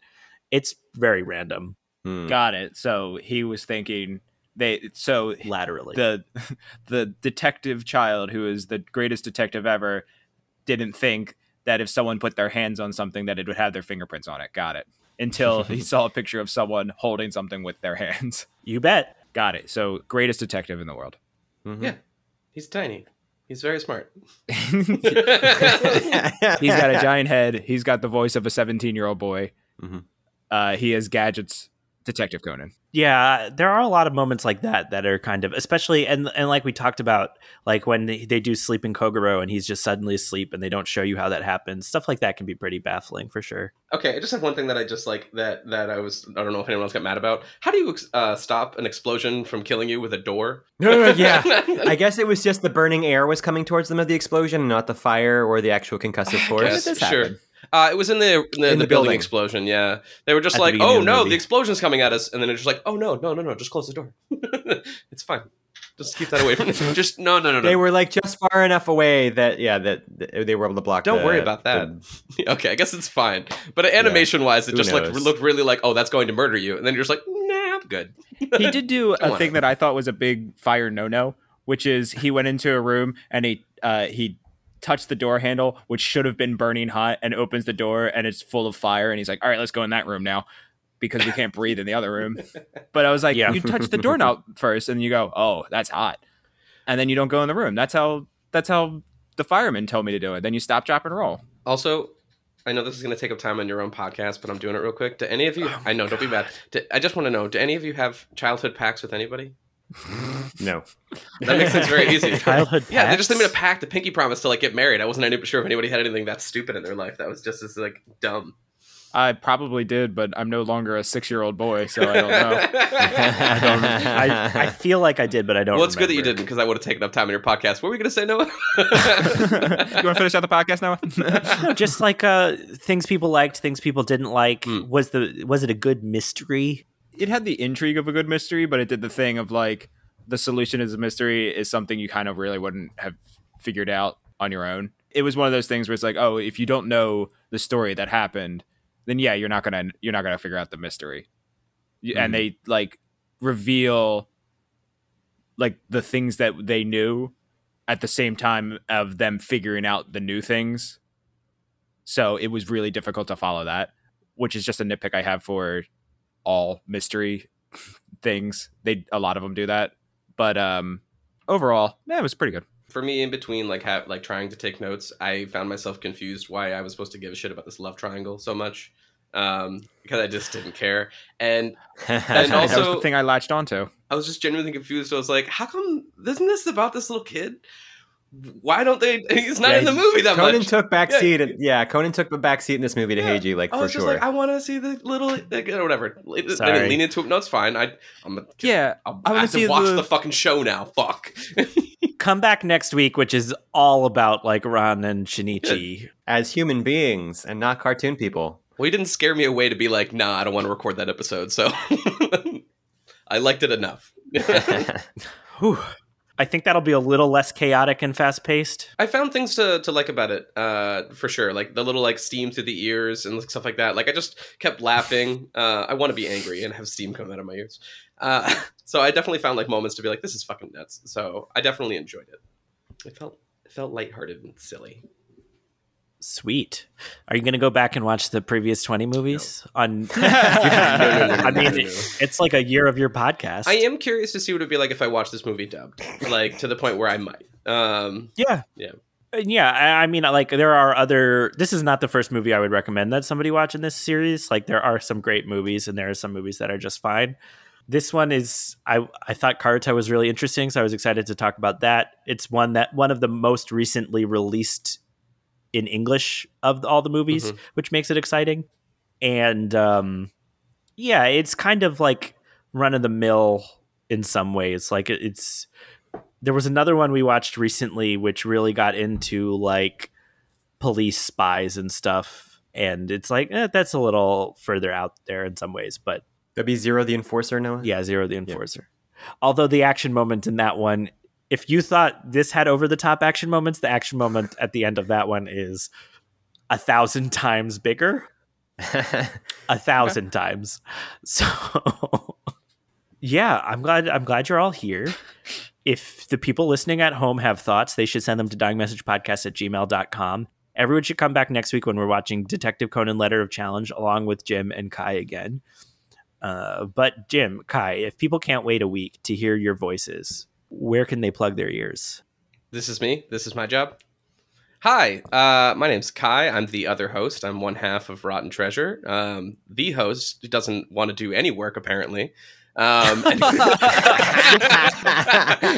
It's very random Hmm. got it. So he was thinking they. So laterally. the the detective child who is the greatest detective ever didn't think that if someone put their hands on something that it would have their fingerprints on it got it until he saw a picture of someone holding something with their hands you bet. got it so greatest detective in the world Mhm. Yeah, he's tiny. He's very smart. he's got a giant head he's got the voice of a 17 year old boy Mhm. uh, he has gadgets Detective Conan. Yeah, there are a lot of moments like that that are kind of, especially and and like we talked about, like when they, they do sleeping Kogoro and he's just suddenly asleep and they don't show you how that happens. Stuff like that can be pretty baffling for sure. Okay, I just have one thing that I just like that that I was I don't know if anyone else got mad about. How do you uh, stop an explosion from killing you with a door? No, no, yeah. I guess it was just the burning air was coming towards them of the explosion, not the fire or the actual concussive I force. guess, does sure. Happen. Uh, it was in the the, In the, the building. building. explosion. Yeah, they were just At like, beginning "Oh of the no, movie. the explosion's coming at us," and then it's just like, "Oh no, no, no, no, just close the door. it's fine. Just keep that away from me. Just no, no, no, no. They were like just far enough away that yeah, that that they were able to block. Don't the- worry about that. the- okay, I guess it's fine. But animation wise, it just like looked really like, "Oh, that's going to murder you," and then you're just like, "Nah, I'm good." he did do a on. thing that I thought was a big fire no no, which is he went into a room and he uh, he touched the door handle, which should have been burning hot, and opens the door and it's full of fire, and he's like, "All right, let's go in that room now." Because we can't breathe in the other room. But I was like, Yeah. you touch the doorknob first, and you go, "Oh, that's hot," and then you don't go in the room. That's how that's how the firemen told me to do it. Then you stop, drop, and roll. Also, I know this is going to take up time on your own podcast, but I'm doing it real quick. Do any of you? Oh I know, don't be mad. Do, I just want to know: Do any of you have childhood packs with anybody? No. That makes sense very easy. Childhood Yeah, they just pacts? made a pact, a pinky promise to like get married. I wasn't any, sure if anybody had anything that stupid in their life. That was just as like dumb. I probably did, but I'm no longer a six year old boy, so I don't know. I don't. I, I feel like I did, but I don't. well, it's good that you didn't because I would have taken up time in your podcast. What were we going to say, Noah? you want to finish out the podcast now? No, just like uh, things people liked, things people didn't like. Hmm. Was the was it a good mystery? It had the intrigue of a good mystery, but it did the thing of like the solution is a mystery is something you kind of really wouldn't have figured out on your own. It was one of those things where it's like, oh, if you don't know the story that happened, then yeah, you're not gonna you're not gonna figure out the mystery. Mm-hmm. And they like reveal like the things that they knew at the same time of them figuring out the new things. So it was really difficult to follow that, which is just a nitpick I have for all mystery things. They a lot of them do that, but um, overall, yeah, it was pretty good. For me, in between like have like trying to take notes, I found myself confused why I was supposed to give a shit about this love triangle so much. Um, because I just didn't care. And and And that was also- the thing I latched onto. I was just genuinely confused. I was like, how come isn't this about this little kid? Why don't they he's not Yeah, in the movie that Conan much. took back Yeah. seat. And, yeah, Conan took the back seat in this movie to Yeah. Heiji, like I for just sure. like, I want to see the little like, or whatever. They didn't Sorry. lean into it. No, it's fine. I, I'm. A, Yeah, I'll, I I wanna have see to watch the- the... fucking show now. Fuck. Come back next week, which is all about like Ran and Shinichi. As human beings and not cartoon people. well, he didn't scare me away to be like, nah, I don't want to record that episode. So I liked it enough. I think that'll be a little less chaotic and fast paced. I found things to, to like about it, uh, for sure. Like the little like steam through the ears and stuff like that. Like I just kept laughing. Uh, I want to be angry and have steam come out of my ears. Uh, so I definitely found like moments to be like, this is fucking nuts. So I definitely enjoyed it. It felt it felt lighthearted and silly. Sweet. Are you going to go back and watch the previous 20 movies on no, no, no, I mean, it's like a year of your podcast. I am curious to see what it'd be like if I watched this movie dubbed, like to the point where I might. Um, Yeah. Yeah. Yeah, I I mean, like there are other. This is not the first movie I would recommend that somebody watch in this series. Like there are some great movies, and there are some movies that are just fine. This one is. I I thought Karuta was really interesting, so I was excited to talk about that. It's one that one of the most recently released in English of all the movies, Mhm. which makes it exciting. And um, yeah, it's kind of like run of the mill in some ways. Like it's there was another one we watched recently which really got into like police spies and stuff and it's like eh, that's a little further out there in some ways but That'd be Zero the Enforcer, Noah? yeah zero the enforcer although the action moment in that one if you thought this had over the top action moments the action moment at the end of that one is a thousand times bigger a thousand times. So yeah, I'm glad I'm glad you're all here. If the people listening at home have thoughts, they should send them to dyingmessagepodcast at gmail.com. Everyone should come back next week when we're watching Detective Conan Letter of Challenge along with Jim and Kai again. Uh, but Jim, Kai, if people can't wait a week to hear your voices, where can they plug their ears? this is me. This is my job. Hi, uh, my name's Kai. I'm the other host. I'm one half of Rotten Treasure. Um, the host doesn't want to do any work apparently. Um, and-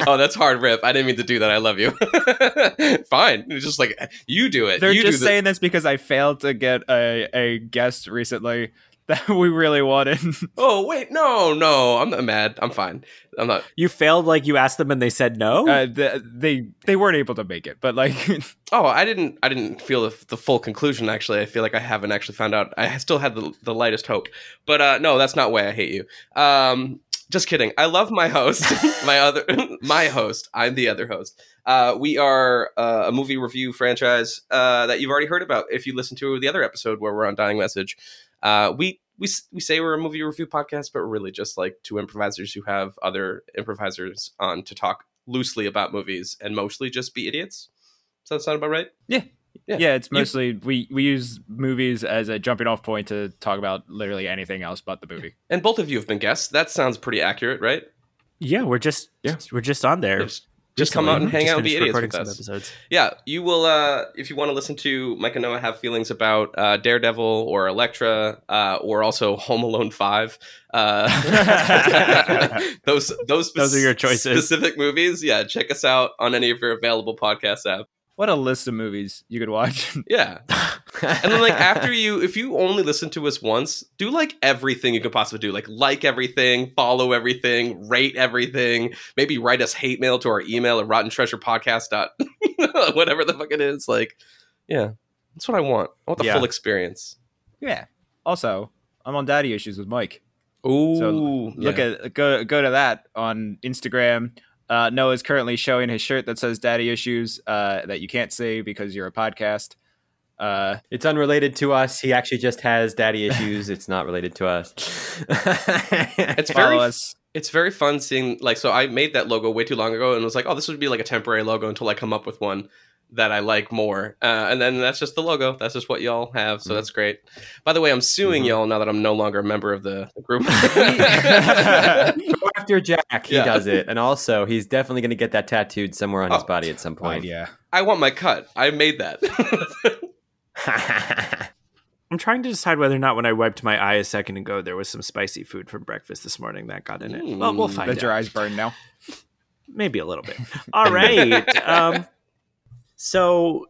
oh, that's hard, Rip. I didn't mean to do that. I love you. Fine. It's just like you do it. They're you just do the- saying this because I failed to get a, a guest recently that we really wanted. Oh wait, no, no. I'm not mad. I'm fine. I'm not. You failed like you asked them and they said no? Uh, the, they they weren't able to make it, but like Oh, I didn't. I didn't feel the, the full conclusion. Actually, I feel like I haven't actually found out. I still had the, the lightest hope, but uh, no, that's not why I hate you. Um, just kidding. I love my host, my other, my host. I'm the other host. Uh, we are uh, a movie review franchise uh, that you've already heard about if you listen to the other episode where we're on Dying Message. Uh, we we we say we're a movie review podcast, but we're really just like two improvisers who have other improvisers on to talk loosely about movies and mostly just be idiots. Does that sound about right? yeah. Yeah. yeah, it's You- mostly we we use movies as a jumping off point to talk about literally anything else but the movie. And both of you have been guests. That sounds pretty accurate, right? yeah, we're just Yeah. we're just on there. Just, just come out and hang out and be idiots with us. episodes. Yeah, you will. Uh, if you want to listen to Mike and Noah have feelings about uh, Daredevil or Elektra, uh, or also Home Alone Five, uh, those those Those are your choices. Specific movies, yeah. Check us out on any of your available podcast app. What a list of movies you could watch. Yeah, and then like after you, if you only listen to us once, do like everything you could possibly do. Like like everything, follow everything, rate everything. Maybe write us hate mail to our email at rotten treasure podcast dot whatever the fuck it is. Like, yeah, that's what I want. I want the Yeah. full experience. yeah. Also, I'm on daddy issues with Mike. Ooh, So look at go go to that on Instagram. Uh, is currently showing his shirt that says "Daddy Issues" uh, that you can't see because you're a podcast. Uh, It's unrelated to us. He actually just has daddy issues. It's not related to us. It's very us. it's very fun seeing like so I made that logo way too long ago and was like, oh, this would be like a temporary logo until I come up with one that I like more. Uh, and then that's just the logo. That's just what y'all have. So Mhm. that's great. By the way, I'm suing Mhm. y'all now that I'm no longer a member of the, the group. Go after Jack. He Yeah. does it, and also he's definitely going to get that tattooed somewhere on his Oh. body at some Right, point. yeah. I want my cut. I made that. I'm trying to decide whether or not when I wiped my eye a second ago there was some spicy food from breakfast this morning that got in it. Well, we'll Mm. find Let out. your eyes burn now. maybe a little bit. All right. um, so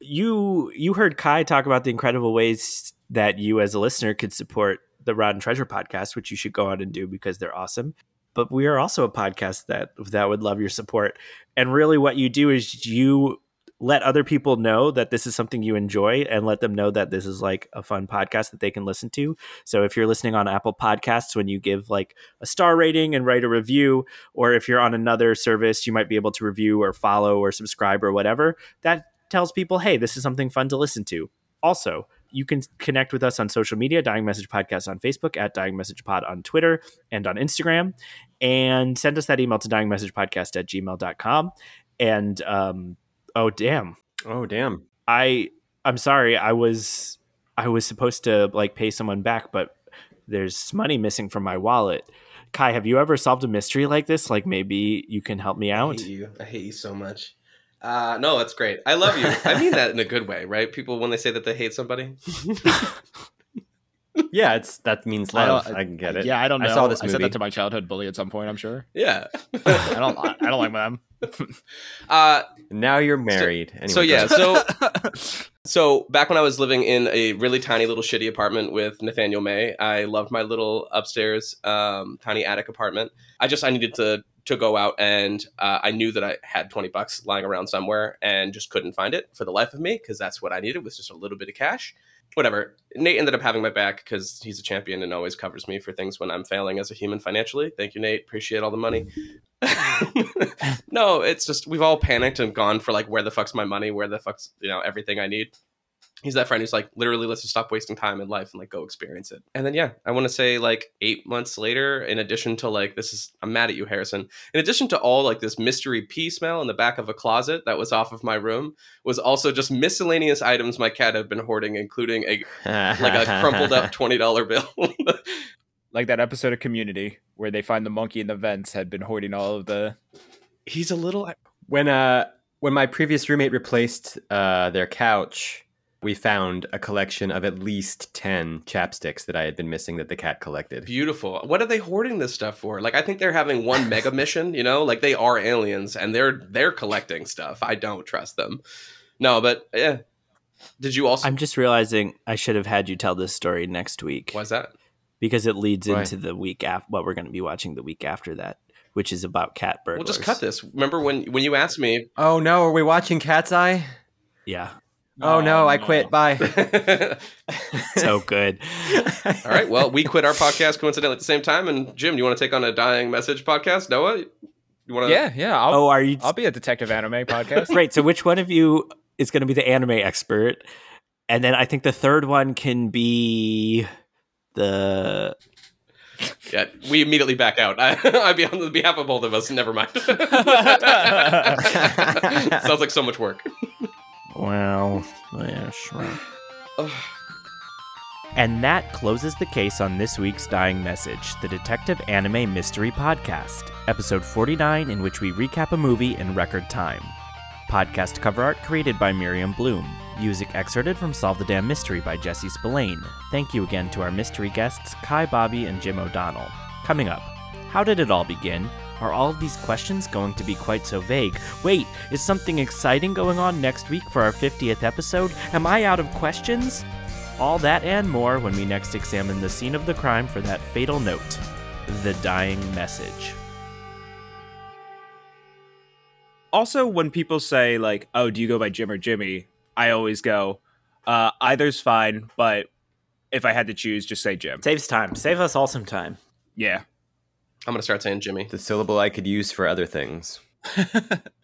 you you heard Kai talk about the incredible ways that you as a listener could support the Rotten Treasure podcast, which you should go out and do because they're awesome. But we are also a podcast that that would love your support. And really what you do is you let other people know that this is something you enjoy and let them know that this is like a fun podcast that they can listen to. So if you're listening on Apple Podcasts when you give like a star rating and write a review or if you're on another service, you might be able to review or follow or subscribe or whatever. That tells people, hey, this is something fun to listen to. Also, you can connect with us on social media, Dying Message Podcast on Facebook, at Dying Message Pod on Twitter and on Instagram, and send us that email to dyingmessagepodcast at gmail.com. And um, oh damn. oh damn! I I'm sorry, I was I was supposed to like pay someone back, but there's money missing from my wallet. Kai, have you ever solved a mystery like this? Like maybe you can help me I out. hate you. I hate you so much. Uh, no, that's great. I love you. I mean that in a good way, right? People when they say that they hate somebody. Yeah, it's that means I love. don't- I, can get it. Yeah, I don't know. I saw this I said movie. that to my childhood bully at some point. I'm sure. Yeah. I don't. I don't like them. uh, Now you're married. Anyway, so yeah, so So back when I was living in a really tiny little shitty apartment with Nathaniel May, I loved my little upstairs um, tiny attic apartment. I just I needed to to go out and uh, I knew that I had twenty bucks lying around somewhere and just couldn't find it for the life of me because that's what I needed was just a little bit of cash. Whatever. Nate ended up having my back because he's a champion and always covers me for things when I'm failing as a human financially. Thank you, Nate. Appreciate all the money. no, it's just we've all panicked and gone for like where the fuck's my money, where the fuck's you know everything I need. He's that friend who's like literally let's just stop wasting time in life and like go experience it. And then yeah, I want to say like eight months later, in addition to like this is I'm mad at you, Harrison. In addition to all like this mystery pee smell in the back of a closet that was off of my room, was also just miscellaneous items my cat had been hoarding, including a like a crumpled up twenty dollar bill. like that episode of Community where they find the monkey in the vents had been hoarding all of the. He's a little when uh When my previous roommate replaced uh, their couch, we found a collection of at least 10 chapsticks that I had been missing that the cat collected. Beautiful. What are they hoarding this stuff for? Like I think they're having one mega mission, you know? Like they are aliens and they're they're collecting stuff. I don't trust them. No, but yeah. Did you also I'm just realizing I should have had you tell this story next week Why's that? because it leads Why? into the week after what we're going to be watching the week after that, which is about cat burglars. We'll just cut this. Remember when when you asked me Oh no, are we watching Cat's Eye? Yeah, Oh, no, I um, quit. Bye. so good. All right. Well, we quit our podcast coincidentally at the same time. And Jim, do you want to take on a dying message podcast? Noah, you want to? Yeah, yeah. I'll, oh, are you I'll be a detective anime podcast. Great. So which one of you is going to be the anime expert? And then I think the third one can be the Yeah. We immediately back out. I, I'd be on the behalf of both of us. Never mind. Sounds like so much work. Well, yeah, sure. And that closes the case on this week's Dying Message, the Detective Anime Mystery Podcast, episode 49, in which we recap a movie in record time. Podcast cover art created by Miriam Bloom. Music excerpted from Solve the Damn Mystery by Jesse Spillane. Thank you again to our mystery guests, Kai Bobby and Jim O'Donnell. Coming up, how did it all begin? Are all of these questions going to be quite so vague? Wait, is something exciting going on next week for our 50th episode? Am I out of questions? All that and more when we next examine the scene of the crime for that fatal note the dying message. also, when people say like, "Oh, do you go by Jim or Jimmy?" I always go, uh, "Either's fine," but if I had to choose, just say Jim. Saves time. Save us all some time. Yeah. I'm going to start saying Jimmy. The syllable I could use for other things.